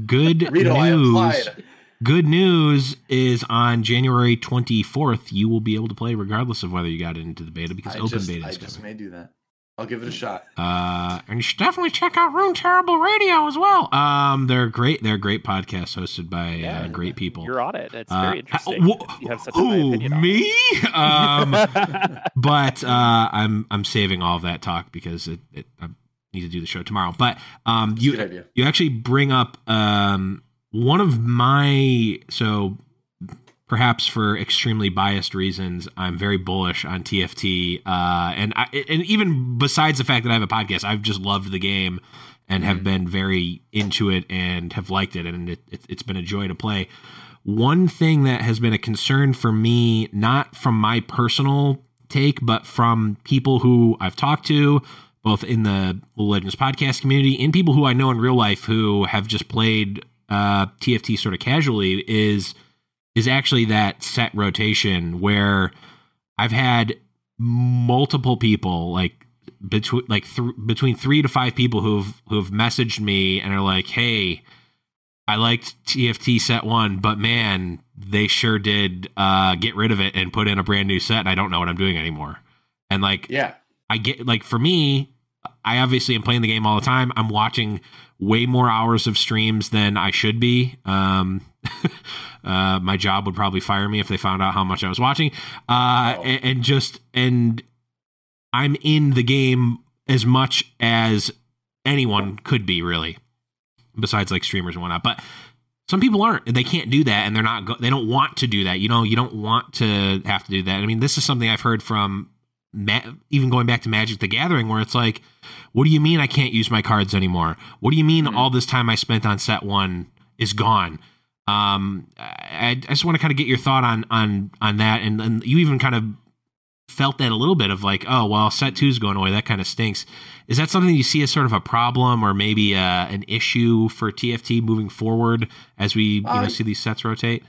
good Rito, news. Good news is on January 24th, you will be able to play regardless of whether you got into the beta because I open just, beta I is just coming. may do that. I'll give it a shot. Uh, and you should definitely check out Rune Terrible Radio as well. Um, they're great. They're great podcast hosted by Yeah. uh, great people. You're on it. It's Uh, very I- interesting. wh- you have such a high who, opinion me? Um, but uh, I'm I'm saving all of that talk because it, it, I need to do the show tomorrow. But um, you you actually bring up um, one of my so perhaps for extremely biased reasons, I'm very bullish on TFT. Uh, and I, and even besides the fact that I have a podcast, I've just loved the game and have been very into it and have liked it, and it, it, it's been a joy to play. One thing that has been a concern for me, not from my personal take, but from people who I've talked to, both in the Legends podcast community and people who I know in real life who have just played uh, TFT sort of casually, is is actually that set rotation where I've had multiple people like between like th- between three to five people who've who've messaged me and are like, "Hey, I liked TFT set one, but man, they sure did uh, get rid of it and put in a brand new set, and I don't know what I'm doing anymore." And like, Yeah. I get like for me, I obviously am playing the game all the time. I'm watching way more hours of streams than I should be. Um, uh, my job would probably fire me if they found out how much I was watching. Uh, Oh. and, and just and I'm in the game as much as anyone could be, really. Besides like streamers and whatnot, but some people aren't. They can't do that, and they're not. Go- they don't want to do that. You know, you don't want to have to do that. I mean, this is something I've heard from Ma- even going back to Magic the Gathering, where it's like, what do you mean I can't use my cards anymore? What do you mean all this time I spent on set one is gone? Um, I, I just want to kind of get your thought on on on that, and, and you even kind of felt that a little bit of like, oh well, set two's going away. That kind of stinks. Is that something you see as sort of a problem or maybe uh, an issue for TFT moving forward as we you know Uh, see these sets rotate?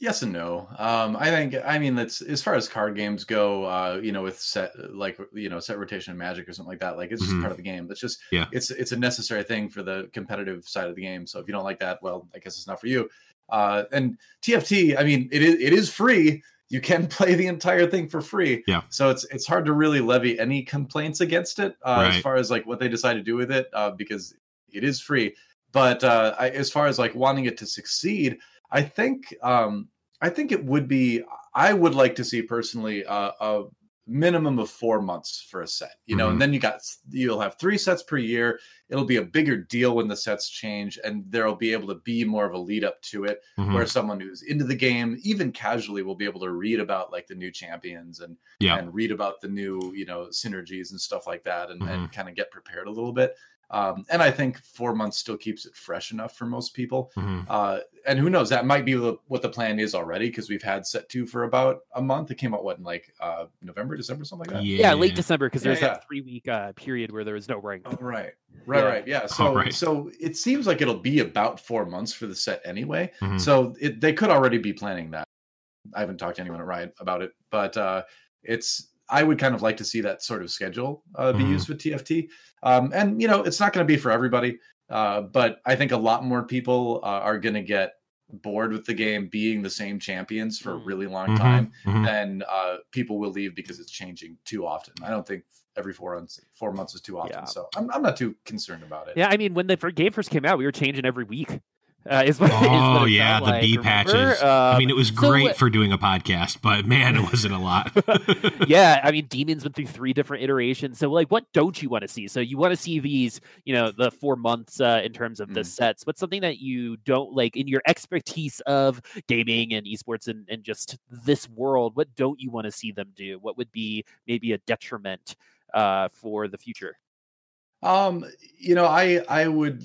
Yes and no. Um, I think I mean that's as far as card games go. Uh, you know, with set like you know set rotation and magic or something like that. Like it's just Mhm. part of the game. That's just Yeah. It's it's a necessary thing for the competitive side of the game. So if you don't like that, well, I guess it's not for you. Uh, and TFT, I mean, it is it is free. You can play the entire thing for free. Yeah. So it's it's hard to really levy any complaints against it uh, as far as like what they decide to do with it uh, because it is free. But uh, I, as far as like wanting it to succeed, I think um, I think it would be. I would like to see personally uh, a minimum of four months for a set. You know, Mhm. and then you got you'll have three sets per year. It'll be a bigger deal when the sets change, and there'll be able to be more of a lead up to it, Mhm. where someone who's into the game, even casually, will be able to read about like the new champions and Yeah. and read about the new you know synergies and stuff like that, and, Mm-hmm. and kind of get prepared a little bit. Um, and I think four months still keeps it fresh enough for most people. Mhm. Uh, and who knows? That might be the, what the plan is already because we've had set two for about a month. It came out what in like uh, November, December, something like that. Yeah, late December because Yeah, there's yeah. that three week uh, period where there was no rank. Oh, right, right, Yeah. right. Yeah. So, right. so it seems like it'll be about four months for the set anyway. Mhm. So it, they could already be planning that. I haven't talked to anyone at Riot about it, but uh, it's. I would kind of like to see that sort of schedule uh, be Mhm. used with TFT. Um, and you know, it's not going to be for everybody, uh, but I think a lot more people uh, are going to get bored with the game being the same champions for a Mm. really long Mhm. time. Mhm. Then uh, people will leave because it's changing too often. I don't think every four months four months is too often. Yeah. So I'm, I'm not too concerned about it. Yeah, I mean, when the game first came out, we were changing every week. Uh, is what Oh it yeah, the like, B remember? patches. I Um, mean, it was great what- for doing a podcast, but man, it wasn't a lot. yeah, I mean, Demons went through three different iterations. So, like, what don't you want to see? So, you want to see these, you know, the four months uh, in terms of the Mm. sets. What's something that you don't like in your expertise of gaming and esports and, and just this world? What don't you want to see them do? What would be maybe a detriment uh, for the future? Um, you know, I I would.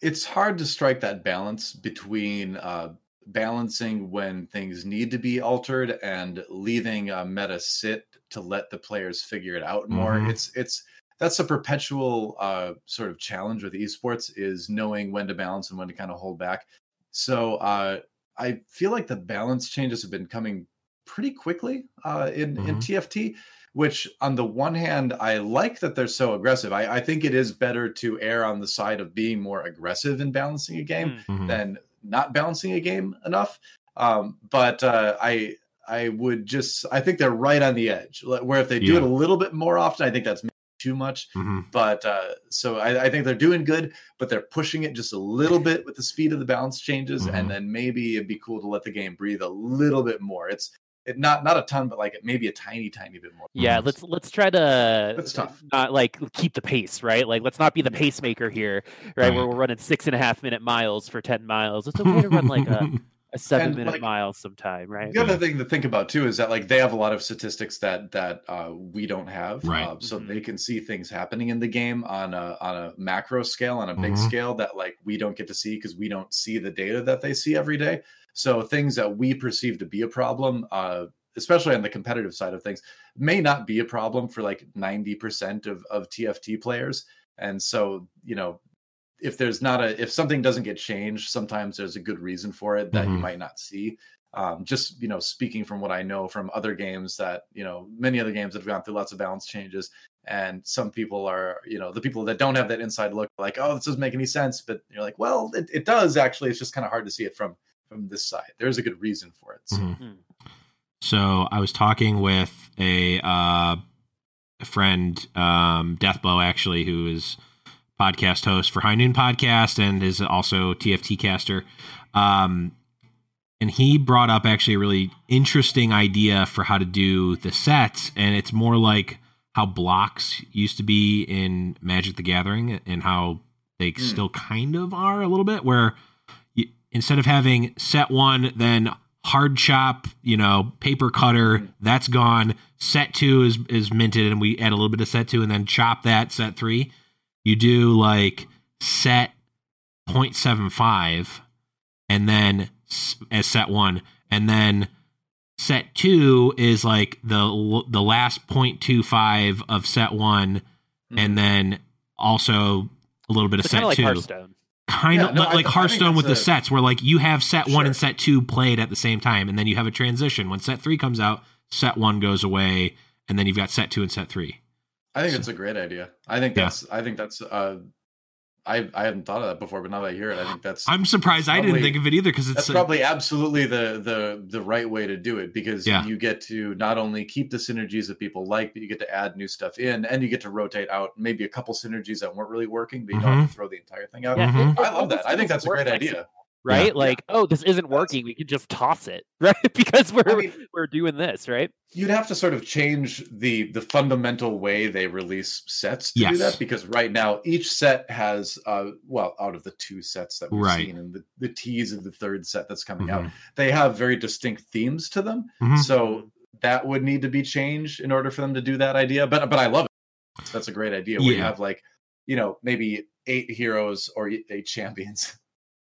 It's hard to strike that balance between uh, balancing when things need to be altered and leaving a meta sit to let the players figure it out more. Mhm. It's it's that's a perpetual uh, sort of challenge with esports is knowing when to balance and when to kind of hold back. So uh, I feel like the balance changes have been coming pretty quickly uh, in in Mhm. TFT which on the one hand i like that they're so aggressive I, I think it is better to err on the side of being more aggressive in balancing a game Mm. Mhm. than not balancing a game enough um, but uh, i i would just i think they're right on the edge where if they do Yeah. it a little bit more often i think that's too much Mhm. but uh, so I, I think they're doing good but they're pushing it just a little bit with the speed of the balance changes Mhm. and then maybe it'd be cool to let the game breathe a little bit more it's it not not a ton, but like maybe a tiny, tiny bit more. Yeah, let's let's try to That's tough. not like keep the pace, right? Like let's not be the pacemaker here, right? Right. Where we're running six and a half minute miles for ten miles. It's okay to run like a, a seven And, minute like, mile sometime, right? The other thing to think about too is that like they have a lot of statistics that that uh, we don't have, Right. Uh, so Mhm. they can see things happening in the game on a on a macro scale, on a big Mhm. scale that like we don't get to see because we don't see the data that they see every day. So things that we perceive to be a problem, uh, especially on the competitive side of things, may not be a problem for like ninety percent of of TFT players. And so you know, if there's not a if something doesn't get changed, sometimes there's a good reason for it that you Mhm. might not see um, just you know speaking from what i know from other games that you know many other games that have gone through lots of balance changes and some people are you know the people that don't have that inside look like oh this doesn't make any sense but you're like well it, it does actually it's just kind of hard to see it from from this side there's a good reason for it so Mhm. Hmm. So I was talking with a uh, a friend, um, Deathblow, actually, who is podcast host for High Noon Podcast and is also TFT caster. Um, and he brought up actually a really interesting idea for how to do the sets, and it's more like how blocks used to be in Magic the Gathering and how they Hmm. still kind of are a little bit, where you, instead of having set one, then hard chop, you know, paper cutter, that's gone. Set two is is minted, and we add a little bit of set two, and then chop that set three. You do like set 0.75 and then as set one, and then set two is like the the last 0.25 of set one, Mhm. and then also a little bit of So kind set of like two Hearthstone. Kind Yeah, of no, like, I- like I think Hearthstone with the sets, where like you have set one and set two played at the same time, and then you have a transition. When set three comes out, set one goes away, and then you've got set two and set three. i think it's a great idea i think Yeah. that's i think that's uh I, I hadn't thought of that before, but now that I hear it, I think that's I'm surprised I didn't think of it either because it's that's a- probably absolutely the the the right way to do it because Yeah. you get to not only keep the synergies that people like but you get to add new stuff in and you get to rotate out maybe a couple synergies that weren't really working but you don't Mm-hmm. have to throw the entire thing out Yeah, Mhm. it- it i love that i think that's a great idea Right? Yeah. Like, oh, this isn't working. We could just toss it, right? because we're I mean- we're doing this, right? you'd have to sort of change the the fundamental way they release sets to do that because right now each set has uh well out of the two sets that we've Right. seen and the, the tease of the third set that's coming out Mhm. they have very distinct themes to them Mhm. So that would need to be changed in order for them to do that idea. But but I love it. That's a great idea. Yeah. have like, you know, maybe eight heroes or eight champions.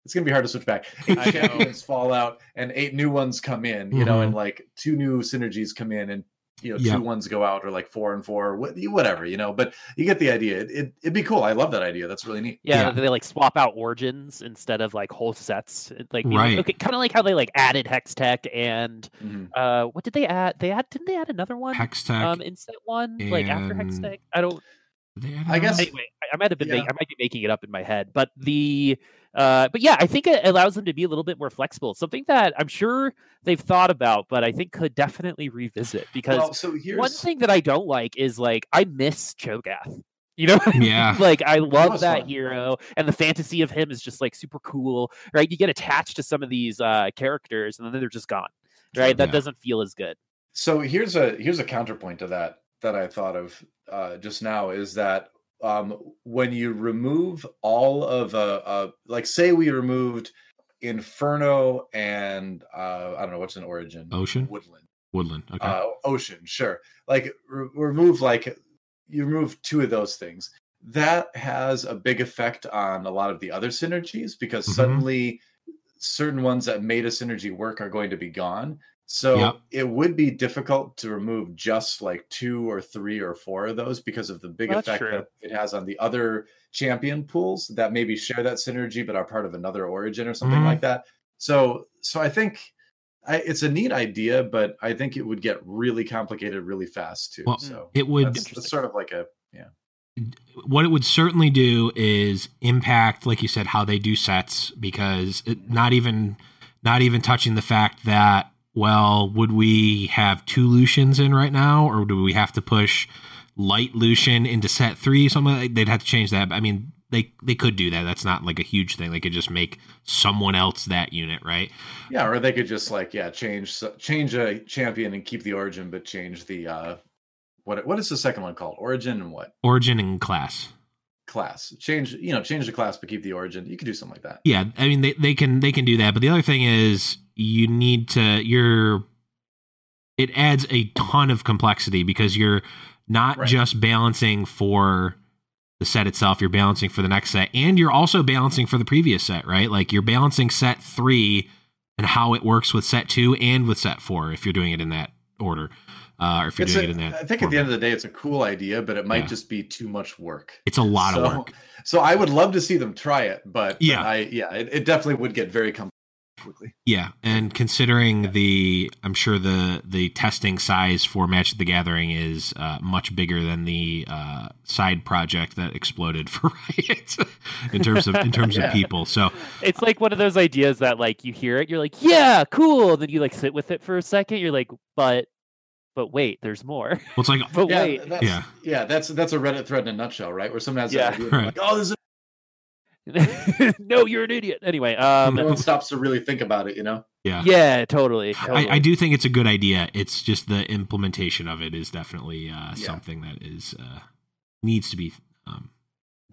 It's gonna be hard to switch back. Eight I know. champions fall out and eight new ones come in, you know, Mhm. and like two new synergies come in and you know, Yeah. two ones go out or like four and four, whatever, you know. But you get the idea. It, it, it'd be cool. I love that idea. That's really neat. Yeah, Yeah. they like swap out origins instead of like whole sets. Like, you know, Right. okay, kind of like how they like added Hextech and Mhm. uh, what did they add? They add didn't they add another one? Hextech. um, in set one, like after Hextech. I don't. I guess- Anyway, I, I might have been. Yeah. Make, I might be making it up in my head, but the. Uh, but yeah, I think it allows them to be a little bit more flexible. Something that I'm sure they've thought about, but I think could definitely revisit because Well, so here's one thing that I don't like is like I miss Cho'Gath. You know, what I mean? Yeah. like I love was that hero, and the fantasy of him is just like super cool, right? You get attached to some of these uh characters, and then they're just gone, right? That doesn't feel as good. So here's a here's a counterpoint to that that I thought of uh, just now is that um, when you remove all of uh, uh, like say we removed Inferno and uh, I don't know what's an origin Ocean? Woodland Woodland. Okay. uh, Ocean sure like re- remove like you remove two of those things that has a big effect on a lot of the other synergies because Mhm. suddenly certain ones that made a synergy work are going to be gone so Yep. it would be difficult to remove just like two or three or four of those because of the big That's effect true. that it has on the other champion pools that maybe share that synergy but are part of another origin or something Mhm. like that. So so I think I, it's a neat idea, but I think it would get really complicated really fast too. Well, so it would that's, that's sort of like a yeah. what it would certainly do is impact like you said how they do sets because it, not even not even touching the fact that well would we have two lucians in right now or do we have to push light lucian into set three something like they'd have to change that i mean they they could do that. That's not like a huge thing. They could just make someone else that unit, right? Yeah, or they could just like yeah change change a champion and keep the origin, but change the uh what what is the second one called? Origin and what? Origin and class. Class. Change you know change the class but keep the origin. You could do something like that. Yeah, I mean they they can they can do that. But the other thing is you need to you're it adds a ton of complexity because you're not Right. just balancing for the set itself, you're balancing for the next set, and you're also balancing for the previous set, right? Like you're balancing set three and how it works with set two and with set four if you're doing it in that order, uh, or if you're It's doing a- it in that. I think at the end of the day, it's a cool idea, but it might Yeah. just be too much work. it's a lot so, of work. So I would love to see them try it, but Yeah. I yeah, it, it definitely would get very complex quickly. Yeah, and considering the, I'm sure the the testing size for Magic the Gathering is uh, much bigger than the uh, side project that exploded for Riot in terms of in terms of people. So It's like one of those ideas that like you hear it, you're like, yeah, cool. Then you like sit with it for a second. You're like, but, but wait, there's more. well, it's like but Yeah, wait, that's, Yeah. yeah, that's that's a Reddit thread in a nutshell, right? Where someone has Yeah. an idea, they're like, oh, this is no, you're an idiot. Anyway, um, no one stops to really think about it, you know? yeah. yeah, totally. totally. I, I do think it's a good idea. It's just the implementation of it is definitely uh, Yeah. something that is uh, needs to be um,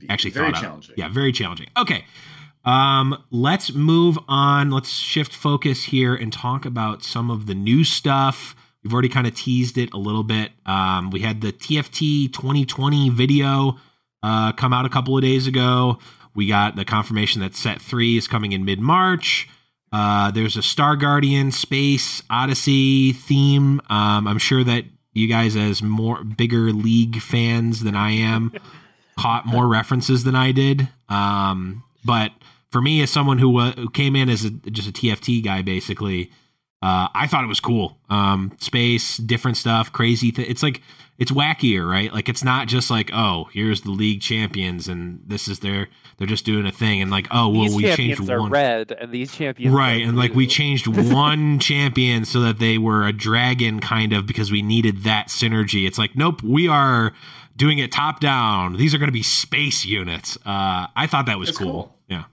actually very thought out. challenging. Yeah, very challenging. Okay. Um, let's move on. Let's shift focus here and talk about some of the new stuff. We've already kind of teased it a little bit. Um, we had the TFT 2020 video uh, come out a couple of days ago. We got the confirmation that set three is coming in mid March. Uh, there's a Star Guardian Space Odyssey theme. Um, I'm sure that you guys, as more bigger league fans than I am, caught more references than I did. Um, but for me, as someone who, uh, who came in as a, just a TFT guy, basically, uh, I thought it was cool. Um, space, different stuff, crazy. Th- it's like it's wackier, right? Like it's not just like oh, here's the league champions and this is their they're just doing a thing and like oh well these we champions changed are one red, and these champions right are and like we changed one champion so that they were a dragon kind of because we needed that synergy it's like nope we are doing it top down these are going to be space units uh i thought that was cool. cool. yeah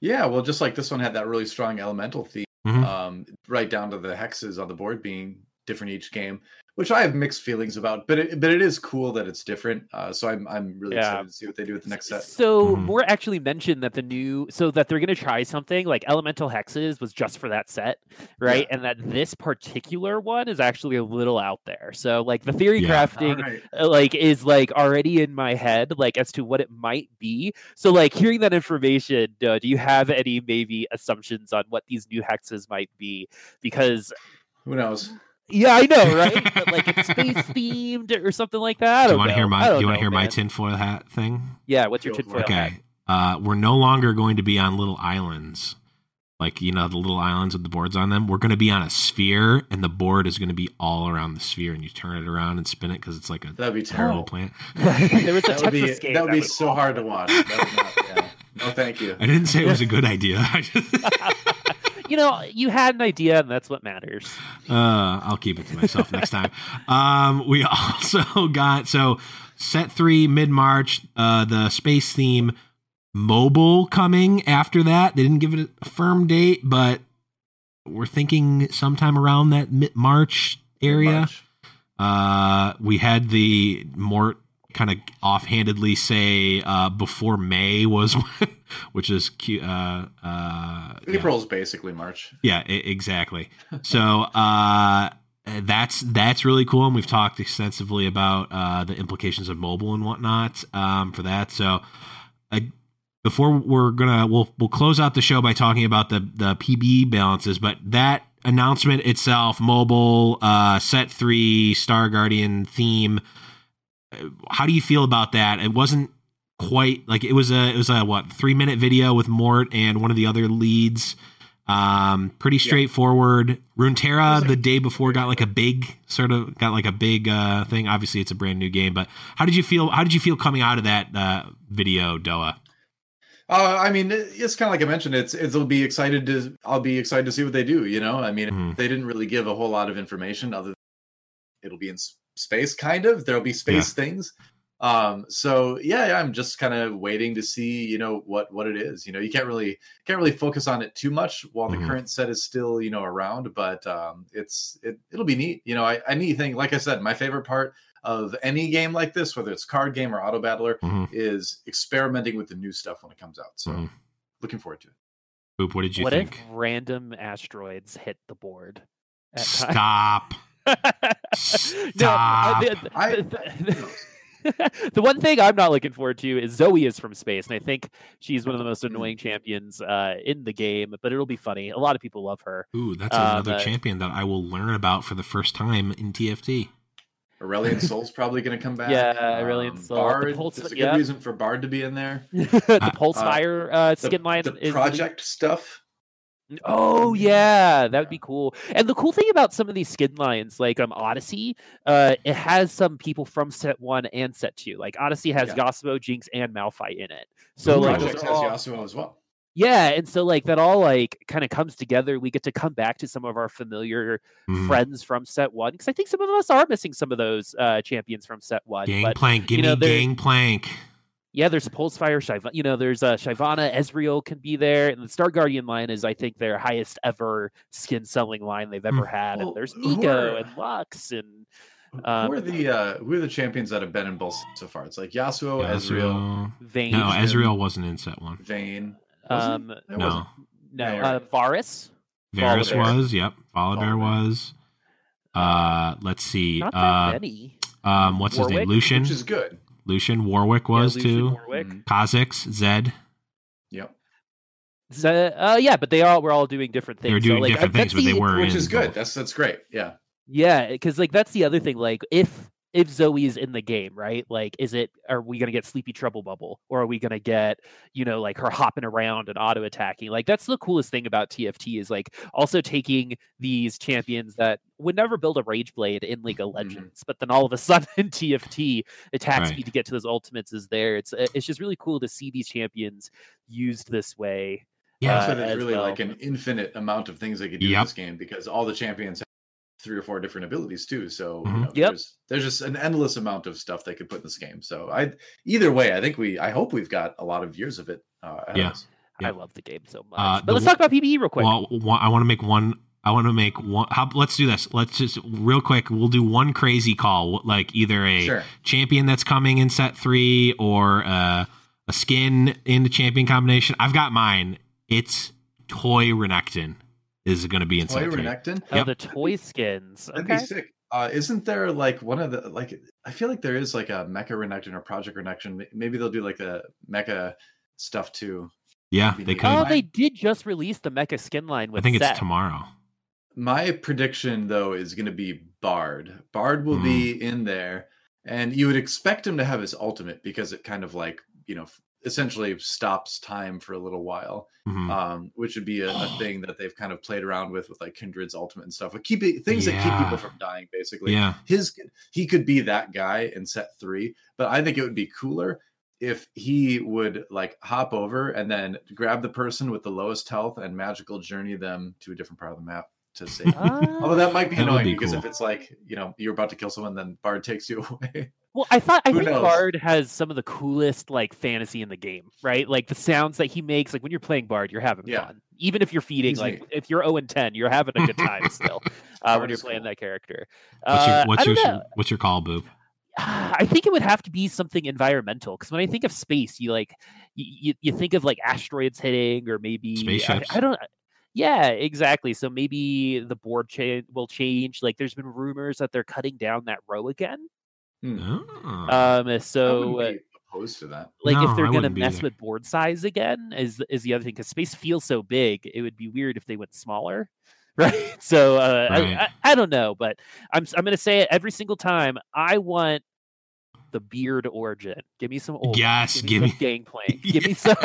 Yeah, well, just like this one had that really strong elemental theme, Mhm. um, right down to the hexes on the board being different each game, which I have mixed feelings about. But it, but it is cool that it's different. Uh, so I'm I'm really Yeah. excited to see what they do with the next set. So Mhm. Mort actually mentioned that the new, so that they're going to try something like Elemental Hexes was just for that set, right? And that this particular one is actually a little out there. So like the theory Yeah. crafting, All right. uh, like is like already in my head, like as to what it might be. So like hearing that information, uh, do you have any maybe assumptions on what these new hexes might be? Because Who knows? Yeah, I know, right? but like it's space themed or something like that. I do you don't want to hear my do don't you want to hear my tinfoil hat thing Yeah, what's your Go for tinfoil it. hat? okay uh we're no longer going to be on little islands like you know the little islands with the boards on them we're going to be on a sphere and the board is going to be all around the sphere and you turn it around and spin it because it's like a That'd be terrible terrible. plant there was a That would be Tetris game that would be was so hard to watch. That would not, yeah. No, thank you. i didn't say it was a good idea I just- you know, you had an idea, and that's what matters. Uh, I'll keep it to myself next time. Um, we also got so set three mid March. Uh, the space theme mobile coming after that. They didn't give it a firm date, but we're thinking sometime around that mid March area. March. Uh, we had the Mort kind of offhandedly say uh, before May was, which is cute. Uh, uh, yeah. April's basically March. Yeah, I- exactly. So uh, that's that's really cool, and we've talked extensively about uh, the implications of mobile and whatnot um, for that. So uh, before we're gonna we'll we'll close out the show by talking about the the PB balances, but that announcement itself, mobile uh, set three Star Guardian theme. How do you feel about that? It wasn't quite like it was a it was a what three minute video with Mort and one of the other leads. Um, pretty straightforward. Runeterra like- the day before got like a big sort of got like a big uh thing. Obviously, it's a brand new game, but how did you feel? How did you feel coming out of that uh video, Doa? Uh, I mean, it's kind of like I mentioned. It's it'll be excited to. I'll be excited to see what they do. You know, I mean, Mhm. they didn't really give a whole lot of information other. than It'll be in space, kind of. There'll be space things. Um, so yeah, yeah, I'm just kind of waiting to see, you know, what what it is. You know, you can't really can't really focus on it too much while the Mhm. current set is still, you know, around. But um, it's it it'll be neat. You know, I, I neat thing, like I said, my favorite part of any game like this, whether it's card game or auto battler, Mhm. is experimenting with the new stuff when it comes out. So Mhm. looking forward to it. Boop, what did you what think? if random asteroids hit the board? at times? Stop. no, Stop. uh, the, I- the- the- the one thing I'm not looking forward to is Zoe is from space, and I think she's one of the most Mm-hmm. annoying champions uh, in the game. But it'll be funny. A lot of people love her. Ooh, that's Um, another uh, champion that I will learn about for the first time in TFT. Aurelion Sol's probably going to come back. Yeah, Aurelion Sol. The Bard, Pulse- there's a good yeah. reason for Bard to be in there. the Pulsefire uh, The, skin line the is project stuff. Oh yeah, that would be cool. And the cool thing about some of these skin lines, like um Odyssey, uh, it has some people from set one and set two. Like Odyssey has Yeah. Yasuo, Jinx, and Malphite in it. So Ooh. like Project has all- Yasuo as well. yeah, and so like that all like kind of comes together. We get to come back to some of our familiar Mhm. friends from set one because I think some of us are missing some of those uh, champions from set one. But Gangplank, give you know, me there- Gangplank. Yeah, there's Pulsefire, Shiva, you know, there's uh, Shyvana, Ezreal can be there, and the Star Guardian line is, I think, their highest ever skin selling line they've ever had. Well, and there's who Ekko are- and Lux and who um, are the uh, who are the champions that have been in both so far? It's like Yasuo, Ezreal, Yasuo. Vayne. No, Ezreal wasn't in set one. Vayne. Um, No. wasn't- no, uh. Varus. Varus Volibear. was, yep. Volibear Volibear. was. Uh, let's see. Not that Uh, many. um, what's his name? Lucian. which is good. Lucian. Warwick Yeah, was Lucian, too. Warwick. Mhm. Kha'Zix, Zed. Yep. Z- uh, yeah, but they all were all doing different things. They were So, doing like, different uh, things, that's but they were Which in is good. both. That's that's great. Yeah. Yeah, because like that's the other thing. Like if if Zoe is in the game, right? Like, is it are we gonna get Sleepy Trouble Bubble, or are we gonna get you know like her hopping around and auto attacking? Like that's the coolest thing about TFT is like also taking these champions that would never build a Rage Blade in League of Legends, but then all of a sudden in TFT attack Right. speed to get to those ultimates is there. It's uh, it's just really cool to see these champions used this way. Yeah. so uh, there's really well. like an infinite amount of things they could do Yep. in this game because all the champions have three or four different abilities too. So you Mhm. know, Yep. there's there's just an endless amount of stuff they could put in this game. So I either way, I think we I hope we've got a lot of years of it. Uh, ahead Yeah. Yeah. I love the game so much. Uh, but the let's one- talk about PBE real quick. Well, I want to make one. I want to make one. How, let's do this. Let's just real quick. We'll do one crazy call, like either a Sure. champion that's coming in set three or uh, a skin in the champion combination. I've got mine. It's Toy Renekton is going to be in Toy set three. Renekton. oh, yep. the toy skins. That'd Okay. be sick. Uh, isn't there like one of the like? I feel like there is like a Mecha Renekton or Project Renekton. Maybe they'll do like the Mecha stuff too. Yeah, Be they neat. could. Oh, they did just release the mecha skin line with. I with think it's tomorrow. My prediction though is going to be Bard. Bard will Hmm. be in there, and you would expect him to have his ultimate because it kind of like you know essentially stops time for a little while, Mhm. um, which would be a, a thing that they've kind of played around with with like Kindred's ultimate and stuff. Like keeping things that keep people from dying, basically. yeah, his he could be that guy in set three, but I think it would be cooler if he would like hop over and then grab the person with the lowest health and magical journey them to a different part of the map to save. them. Although that might be That annoying be because cool. if it's like you know you're about to kill someone, then Bard takes you away. Well, I thought I Who think knows? Bard has some of the coolest like fantasy in the game, right? Like the sounds that he makes. Like when you're playing Bard, you're having Yeah. fun. Even if you're feeding, He's like neat. if you're 0 and 10, you're having a good time still uh, when you're is playing cool. that character. what's your Uh, what's I your know. what's your call, Boop? I think it would have to be something environmental because when I think of space, you like you, you, you think of like asteroids hitting or maybe I- I, don't. Yeah, exactly. So maybe the board cha- will change. Like, there's been rumors that they're cutting down that row again. Oh. Um, so opposed to that. like No, if they're I gonna mess with board size again is is the other thing because space feels so big it would be weird if they went smaller right so uh, Right. I, I, I don't know but i'm s- i'm gonna say it every single time i want the beard origin give me some old Yes, give me, give some me- gangplank give me some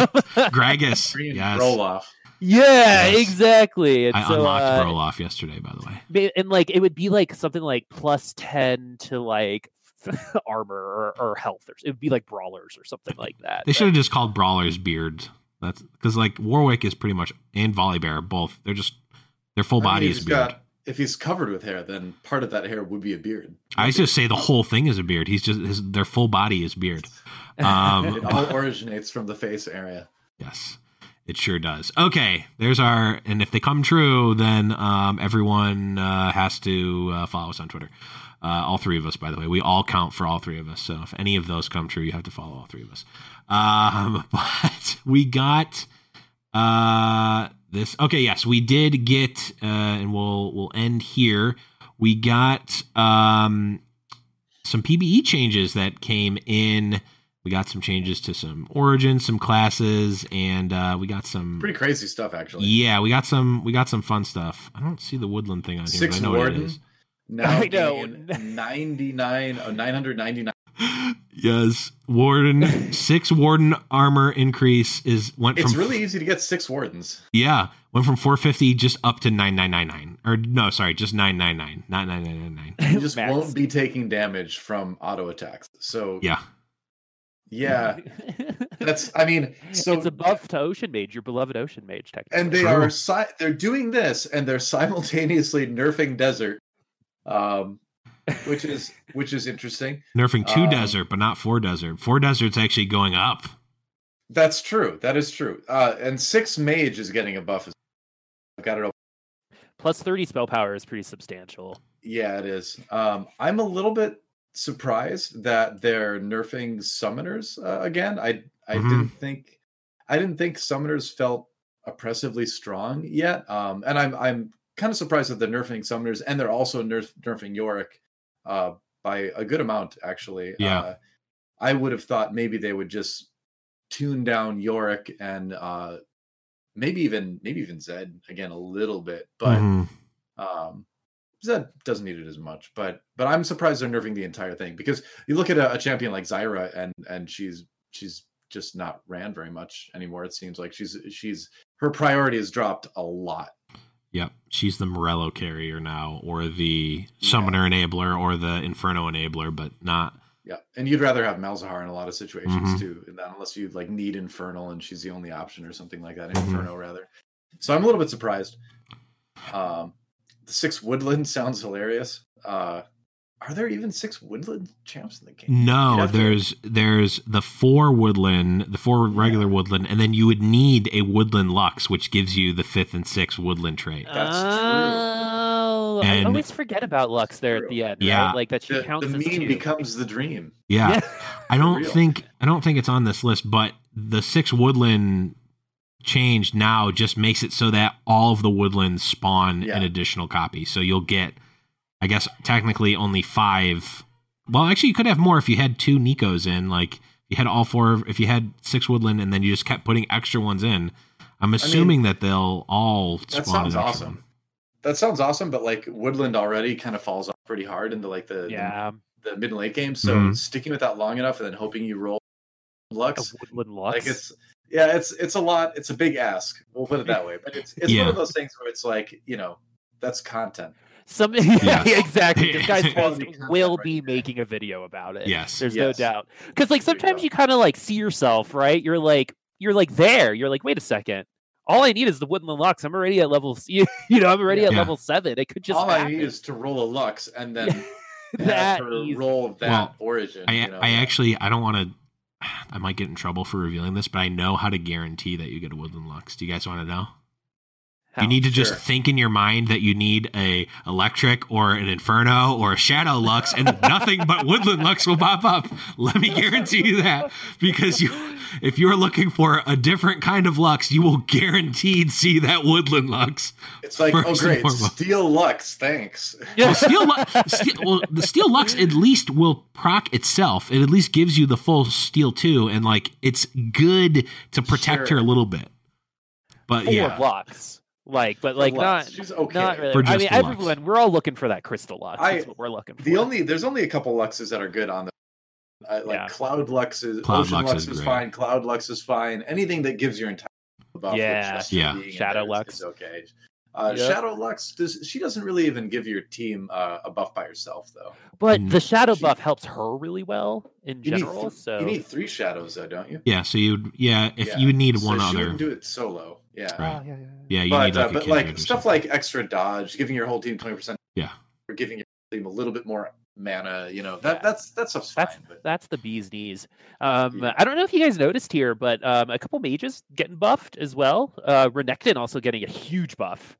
Gragas. Green yes. roll off. Yeah Yes. exactly and I so unlocked uh, roll off yesterday, by the way. and like it would be like something like plus 10 to like armor or, or health or it would be like brawlers or something like that They but- should have just called Brawlers Beard. That's because like Warwick is pretty much and Volibear both. They're just their full I mean, body is beard. got if he's covered with hair, then part of that hair would be a beard. I just say the whole thing is a beard. He's just his, their full body is beard. Um, It all originates from the face area. Yes, it sure does. Okay, there's our, and if they come true, then um, everyone uh, has to uh, follow us on Twitter. Uh, all three of us, by the way, we all count for all three of us. So if any of those come true, you have to follow all three of us. Um, but we got uh, this. Okay, yes, we did get, uh, and we'll we'll end here. We got um, some PBE changes that came in. We got some changes to some origins, some classes, and uh, we got some Pretty crazy stuff, actually. yeah, we got some we got some fun stuff. I don't see the woodland thing on here. Six but I know what it warden. Now I know. 99, oh, 999. Yes, warden six warden armor increase is went It's from really easy to get six wardens. yeah went from four fifty just up to nine nine nine nine or no sorry just nine nine nine not nine nine nine nine You just Max. won't be taking damage from auto attacks. So yeah yeah, that's. I mean, so it's a buff to Ocean Mage, your beloved Ocean Mage, technically. and they True. are si- they're doing this and they're simultaneously nerfing desert, um, which is which is interesting. nerfing two Um, desert but not four desert four desert's actually going up That's true. That is true. Uh, and six mage is getting a buff. I've got it. Open. Plus 30 spell power is pretty substantial. Yeah, it is. Um, I'm a little bit surprised that they're nerfing summoners uh, again. I I Mhm. didn't think I didn't think summoners felt oppressively strong yet. Um, and I'm I'm kind of surprised that they're nerfing summoners and they're also nerf, nerfing Yorick uh, by a good amount actually. Yeah. Uh, I would have thought maybe they would just tune down Yorick and uh, maybe even maybe even Zed again a little bit, but. Mhm. Um, Zed doesn't need it as much, but but I'm surprised they're nerfing the entire thing because you look at a, a champion like Zyra and and she's she's just not ran very much anymore. It seems like she's she's her priority has dropped a lot. Yep, she's the Morello carrier now, or the Summoner enabler, or the Inferno enabler, but not. Yeah, and you'd rather have Malzahar in a lot of situations Mhm. too, in that unless you like need Infernal and she's the only option or something like that. Mhm. Inferno rather. So I'm a little bit surprised. Um, the six woodland sounds hilarious. Uh, are there even six woodland champs in the game? No, have to- there's there's the four woodland, the four regular woodland, and then you would need a woodland lux, which gives you the fifth and sixth woodland trait. That's true. Oh, I And- always forget about Lux there at the end. Yeah. right? like that she the, counts the as meme two. becomes the dream. Yeah, Yeah. I don't think I don't think it's on this list, but the six woodland change now just makes it so that all of the woodlands spawn Yeah. an additional copy. So you'll get, I guess, technically only five. Well, actually, you could have more if you had two Neekos in. Like you had all four, if you had six woodland, and then you just kept putting extra ones in. I'm assuming that they'll all spawn. That sounds awesome. one. That sounds awesome, but like Woodland already kind of falls off pretty hard into like the yeah, the, the mid and late game. So Mhm. sticking with that long enough and then hoping you roll a Lux, woodland Lux. like it's yeah, it's it's a lot. It's a big ask. We'll put it that way. But it's it's Yeah. one of those things where it's like you know that's content. Some yeah, exactly. This guy's Quality post content will right be there. making a video about it. Yes. There's Yes. no doubt. Because like There you sometimes you kind of like see yourself, right? You're like you're like there. You're like, wait a second. All I need is the woodland lux. I'm already at level. You, you know, I'm already at Yeah. level seven. It could just All I need is to roll a Lux and then that her easy. roll that Well, origin. I, you know, I actually I don't want to. I might get in trouble for revealing this, but I know how to guarantee that you get a woodland lux. Do you guys want to know? How? You need to just think in your mind that you need a electric or an inferno or a shadow lux, and nothing but woodland lux will pop up. Let me guarantee you that because you, if you're looking for a different kind of lux, you will guaranteed see that woodland lux. it's like oh great. Steel Lux, thanks. Well, steel, steel, well, the steel lux at least will proc itself. It at least gives you the full steel too, and like it's good to protect Sure. her a little bit. But Four yeah, Lux. Like, but like not she's okay. not really. For I mean, the Lux. everyone, we're all looking for that crystal Lux. I- That's what we're looking for. The only there's only a couple luxes that are good on the uh, like Yeah. Cloud Lux is Cloud Ocean Lux Lux, is is, fine. Cloud Lux is fine. Anything that gives your entire buff with Yeah. just Yeah. being Shadow Lux. is okay. Uh, Yep. Shadow Lux does she doesn't really even give your team uh, a buff by herself though. But Mm. the shadow She- buff helps her really well in general. th- so you need three shadows though, don't you? Yeah, so you'd yeah, if Yeah. you need So one she other. wouldn't do it solo. Yeah. Right. Oh, yeah, yeah, yeah. Yeah, you but need uh, like a but like stuff like extra dodge, giving your whole team twenty percent. Yeah. Or giving your team a little bit more mana. You know that Yeah. that's that stuff's fine. That's but that's the bee's knees. Um, Yeah. I don't know if you guys noticed here, but um, a couple mages getting buffed as well. Uh, Renekton also getting a huge buff.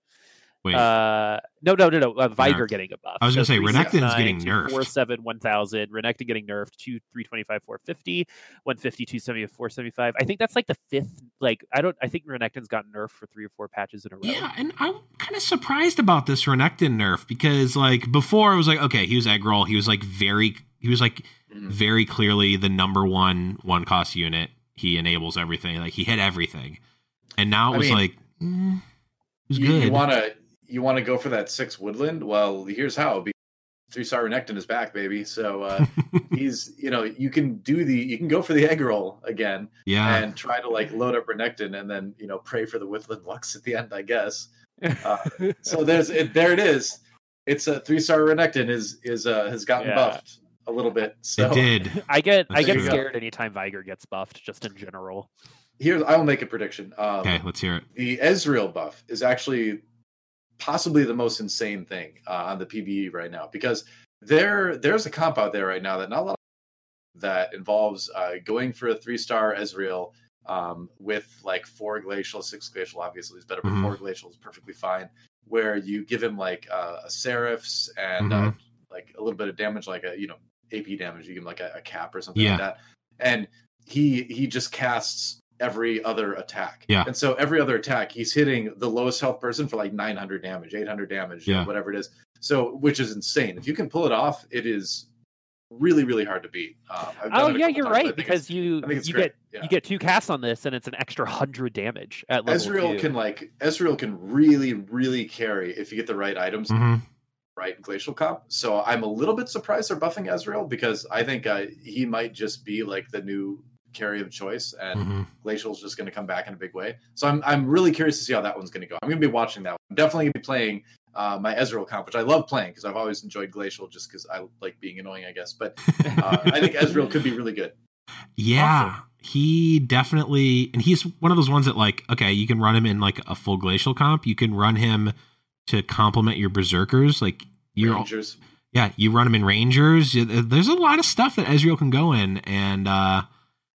Wait, Uh, no, no, no, no. Uh, Veigar Nerfed. getting a buff. I was gonna say, Renekton's 369 getting to nerfed. 47, 1000. Renekton getting nerfed to 325, 450, 150, 270, 475. I think that's like the fifth. Like, I don't, I think Renekton's gotten nerfed for three or four patches in a row. Yeah, and I'm kind of surprised about this Renekton nerf because like before it was like okay, he was egg roll, he was like very he was like Mhm. very clearly the number one one cost unit. He enables everything, like he hit everything, and now it I was mean, like mm, it was you, good. you wanna you wanna go for that six woodland? Well, here's how. Three star Renekton is back, baby. So uh, he's you know you can do the you can go for the egg roll again yeah, and try to like load up Renekton and then you know pray for the Woodland Lux at the end, I guess. Uh, so there's it, there it is. It's a three star Renekton is is uh, has gotten Yeah. buffed a little bit. So it did. I get, I get you go. scared anytime Veigar gets buffed, just in general. here's I will make a prediction. Um, Okay, let's hear it. the Ezreal buff is actually possibly the most insane thing uh, on the PBE right now because there there's a comp out there right now that not a lot that involves uh, going for a three star Ezreal um, with like four glacial, six glacial. Obviously, is better, but Mhm. four glacial is perfectly fine. Where you give him like uh, a Seraphs and uh, Mhm. like a little bit of damage, like a you know AP damage. You give him like a, a cap or something Yeah. like that, and he he just casts every other attack. Yeah. And so every other attack, he's hitting the lowest health person for like 900 damage, 800 damage, Yeah. whatever it is. So, which is insane. If you can pull it off, it is really, really hard to beat. Um, Oh yeah, you're times, right because you I think it's you great. get Yeah. you get two casts on this, and it's an extra hundred damage at level Ezreal two. can like Ezreal can really, really carry if you get the right items, Mhm. right glacial comp. So I'm a little bit surprised they're buffing Ezreal because I think uh, he might just be like the new carry of choice, and Mhm. Glacial's just going to come back in a big way. So I'm I'm really curious to see how that one's going to go. I'm going to be watching that. One. I'm definitely going to be playing uh, my Ezreal comp, which I love playing because I've always enjoyed Glacial just because I like being annoying, I guess. But uh, I think Ezreal could be really good. Yeah, Awesome. he definitely, and he's one of those ones that like, okay, you can run him in like a full glacial comp. You can run him to complement your berserkers. Like you're, Rangers. yeah, you run him in rangers. There's a lot of stuff that Ezreal can go in, and uh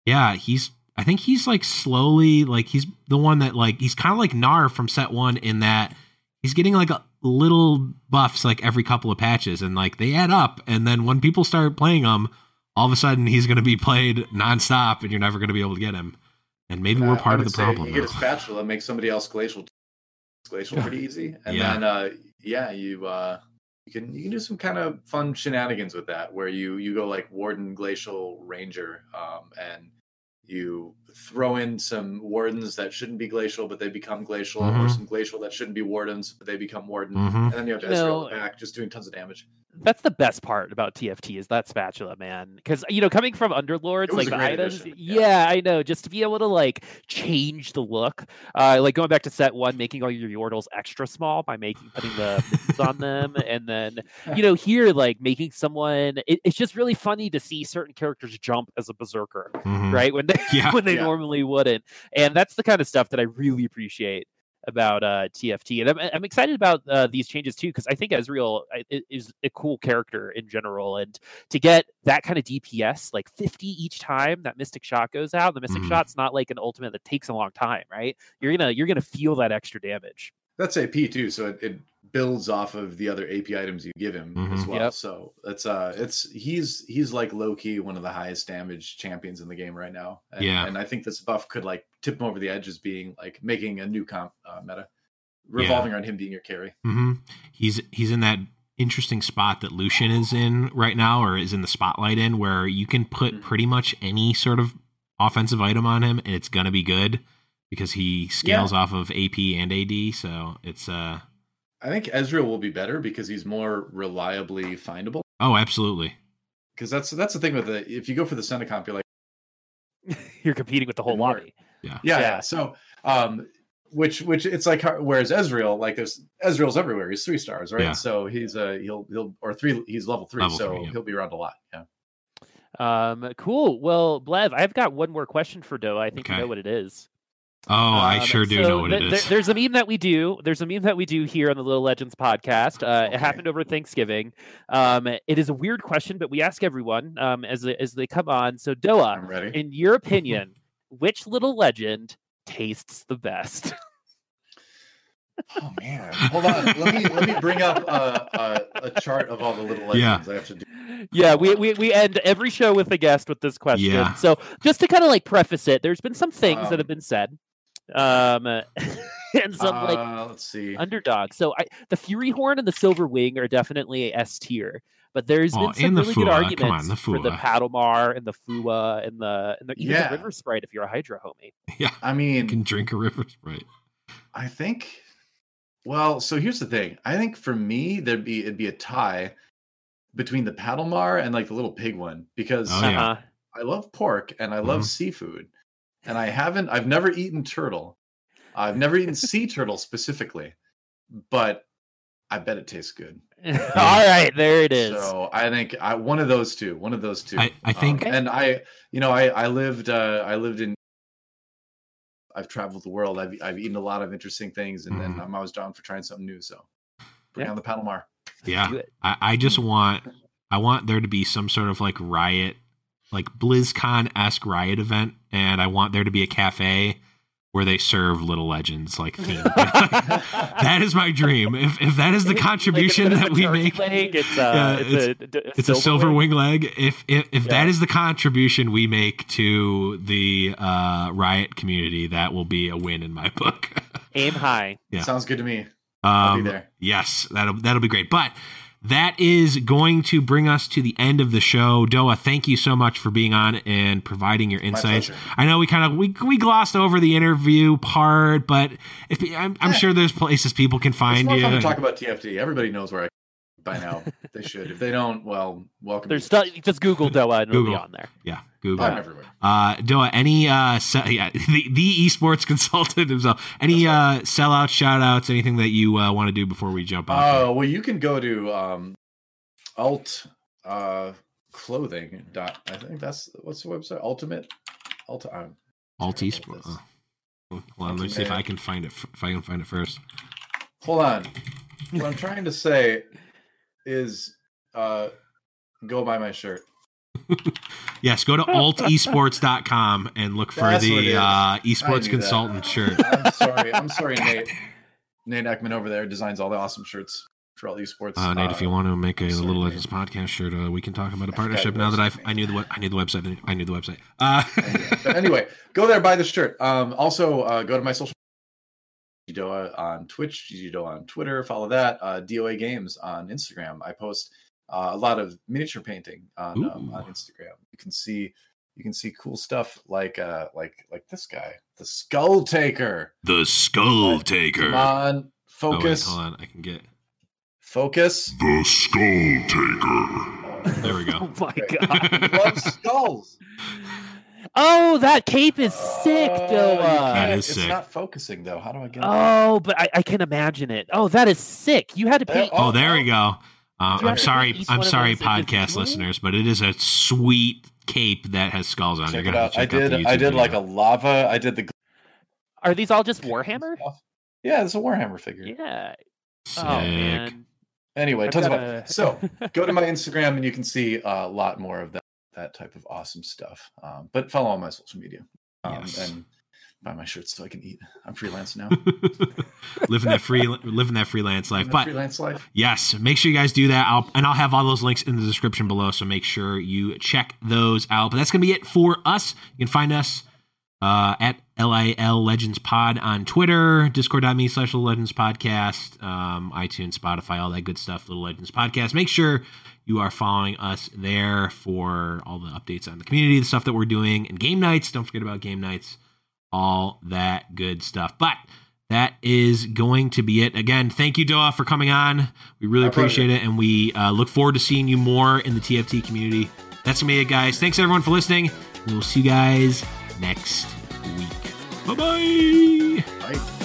yeah, he's. I think he's like slowly, like he's the one that like he's kind of like Gnar from set one in that he's getting like a little buffs like every couple of patches, and like they add up, and then when people start playing him, all of a sudden he's going to be played nonstop, and you're never going to be able to get him. And maybe Uh, we're I part of the problem. You get a spatula, make somebody else glacial. Glacial pretty easy, and Yeah. then uh, yeah, you uh, you can you can do some kind of fun shenanigans with that, where you you go like Warden Glacial Ranger, um, and you throw in some wardens that shouldn't be glacial, but they become glacial, or Mhm. some glacial that shouldn't be wardens, but they become warden, Mhm. and then you have You Ezreal know, back just doing tons of damage. That's the best part about TFT is that spatula, man. Because you know, coming from Underlords, like the items, yeah. yeah. I know. Just to be able to like change the look, uh, like going back to set one, making all your Yordles extra small by making putting the mittens on them, and then you know here like making someone. It, it's just really funny to see certain characters jump as a berserker, Mhm. right? When they Yeah. when they Yeah. normally wouldn't, and that's the kind of stuff that I really appreciate about uh, TFT, and I'm, I'm excited about uh, these changes too because I think Ezreal i- is a cool character in general, and to get that kind of DPS, like 50 each time that Mystic Shot goes out, the Mystic Mhm. Shot's not like an ultimate that takes a long time, right? You're gonna you're gonna feel that extra damage. That's AP too, so it, it builds off of the other AP items you give him as Mhm. well. Yep. So it's uh it's he's he's like low key one of the highest damage champions in the game right now. And, Yeah. and I think this buff could like tip him over the edge as being like making a new comp uh, meta, revolving around him being your carry. Mm-hmm. He's he's in that interesting spot that Lucian is in right now, or is in the spotlight in, where you can put Mhm. pretty much any sort of offensive item on him, and it's gonna be good because he scales off of AP and AD. So it's uh I think Ezreal will be better because he's more reliably findable. oh, absolutely. Because that's that's the thing with the if you go for the Senna comp, you're like you're competing with the whole More. lobby. yeah, Yeah. yeah. So um which which it's like how- whereas Ezreal like there's Ezreal's everywhere. He's three stars, right? Yeah. So he's uh he'll he'll or three he's level three, Level so three, yeah. he'll be around a lot. Yeah. Um, cool. Well, Blev, I've got one more question for Doa. I think you know what it is. Oh, I Um, sure do so know what th- it there- is. there's a meme that we do. There's a meme that we do here on the Little Legends podcast. Uh, Okay. It happened over Thanksgiving. Um, it is a weird question, but we ask everyone um, as they, as they come on. So Doa, in your opinion, which Little Legend tastes the best? Oh man, hold on. let me let me bring up uh, a, a chart of all the little Yeah. legends I have to do. yeah, we, we we end every show with a guest with this question. Yeah. So just to kind of like preface it, there's been some things that Um, have been said, um, and some like Uh, let's see. underdog. So I, the Fury Horn and the Silver Wing are definitely S tier, but there's Oh, been some and really good arguments on, the for the Paddlemar and the Fuwa and the and the, even Yeah. the River Sprite if you're a Hydra homie. yeah, I mean, you can drink a river sprite. I think. Well, so here's the thing. I think for me, there'd be it'd be a tie between the Paddlemar and like the little pig one because Oh, yeah. Uh-huh. I love pork and I love Mhm. seafood, and I haven't. I've never eaten turtle. I've never eaten sea turtle specifically, but I bet it tastes good. All right, there it is. So I think I one of those two. One of those two. I- I think- Um, and I, you know, I I lived uh, I lived in. I've traveled the world. I've I've eaten a lot of interesting things, and, and Mhm. I'm always down for trying something new. So bring Yeah. on the Paddlemar. Yeah, I, I just want I want there to be some sort of like riot, like BlizzCon esque riot event, and I want there to be a cafe where they serve Little Legends like theme. that is my dream. If if that is the Like, contribution instead that a we make, leg, it's, Yeah, uh, it's, a, it's a silver wing leg. If if, if Yeah. that is the contribution we make to the uh, riot community, that will be a win in my book. Aim high. Yeah. Sounds good to me. I'll be Um, there. Yes, that'll that'll be great. But that is going to bring us to the end of the show. Doa, thank you so much for being on and providing your insights. pleasure. I know we kind of we, we glossed over the interview part, but if I'm, I'm Yeah. sure there's places people can It's find more you. fun to talk about TFT. Everybody knows where I by now. they should. If they don't, well, welcome. There's to- stuff. Just Google Doa and it'll be on there. yeah, Google. I'm everywhere. Uh, Doa, any uh, se- yeah, the, the esports consultant himself. Any uh, sellout, shout outs, anything that you uh, want to do before we jump off? Oh well, you can go to um, alt uh, clothing dot. I think that's what's the website. Ultimate. Alt. Um, Alt esports. Oh. Well, let me see if I can find it. If I can find it first. hold on. What I'm trying to say is, uh, go buy my shirt. Yes, go to altesports.com and look for That's the uh, esports knew that. consultant shirt. I'm sorry. I'm sorry, Nate. Nate Ekman over there designs all the awesome shirts for all these sports. Uh, Nate, if you want to make a sorry, Little Nate. Legends podcast shirt, uh, we can talk about a partnership. Now that I've, I knew the I knew the website. I knew the website. Uh, but anyway, go there, buy the shirt. Um, also, uh, go to my social Doa on Twitch, Doa on Twitter. Follow that. Uh, DOA Games on Instagram. I post uh, a lot of miniature painting on um, on Instagram. You can see you can see cool stuff like uh like like this guy, the Skull Taker. the Skull Come Taker. on, Oh, wait, focus, hold on, I can get. focus. The Skull Taker. There we go. Oh my god. Love skulls. Oh, that cape is sick, Oh, you Doa. That can't- it's sick. not focusing though. How do I get? it? Oh, but I, I can imagine it. Oh, that is sick. You had to There- paint. Oh, there we go. Uh, I'm sorry. I'm sorry, podcast listeners, but it is a sweet cape that has skulls on it. Check You're it out. have I to out did. I YouTube did like a lava. I did the Are these all just Warhammer? Yeah, it's a Warhammer figure. Yeah. Sick. Oh man. Anyway, I've tons gotta- fun. So go to my Instagram and you can see a lot more of that that type of awesome stuff. Um, but follow on my social media um, Yes. and buy my shirts so I can eat. I'm freelance now. living that free, living that freelance life. The But freelance life. Yes, make sure you guys do that. I'll, and I'll have all those links in the description below. So make sure you check those out. But that's going to be it for us. You can find us uh, at LIL Legends Pod on Twitter, discord.me slash Legends Podcast, um, iTunes, Spotify, all that good stuff, Little Legends Podcast. Make sure you are following us there for all the updates on the community, the stuff that we're doing, and game nights. Don't forget about game nights, all that good stuff. But that is going to be it. Again, thank you, Doa, for coming on. We really My pleasure. appreciate it, and we uh, look forward to seeing you more in the TFT community. That's gonna be it, guys. Thanks everyone for listening. We will see you guys next week. Bye bye.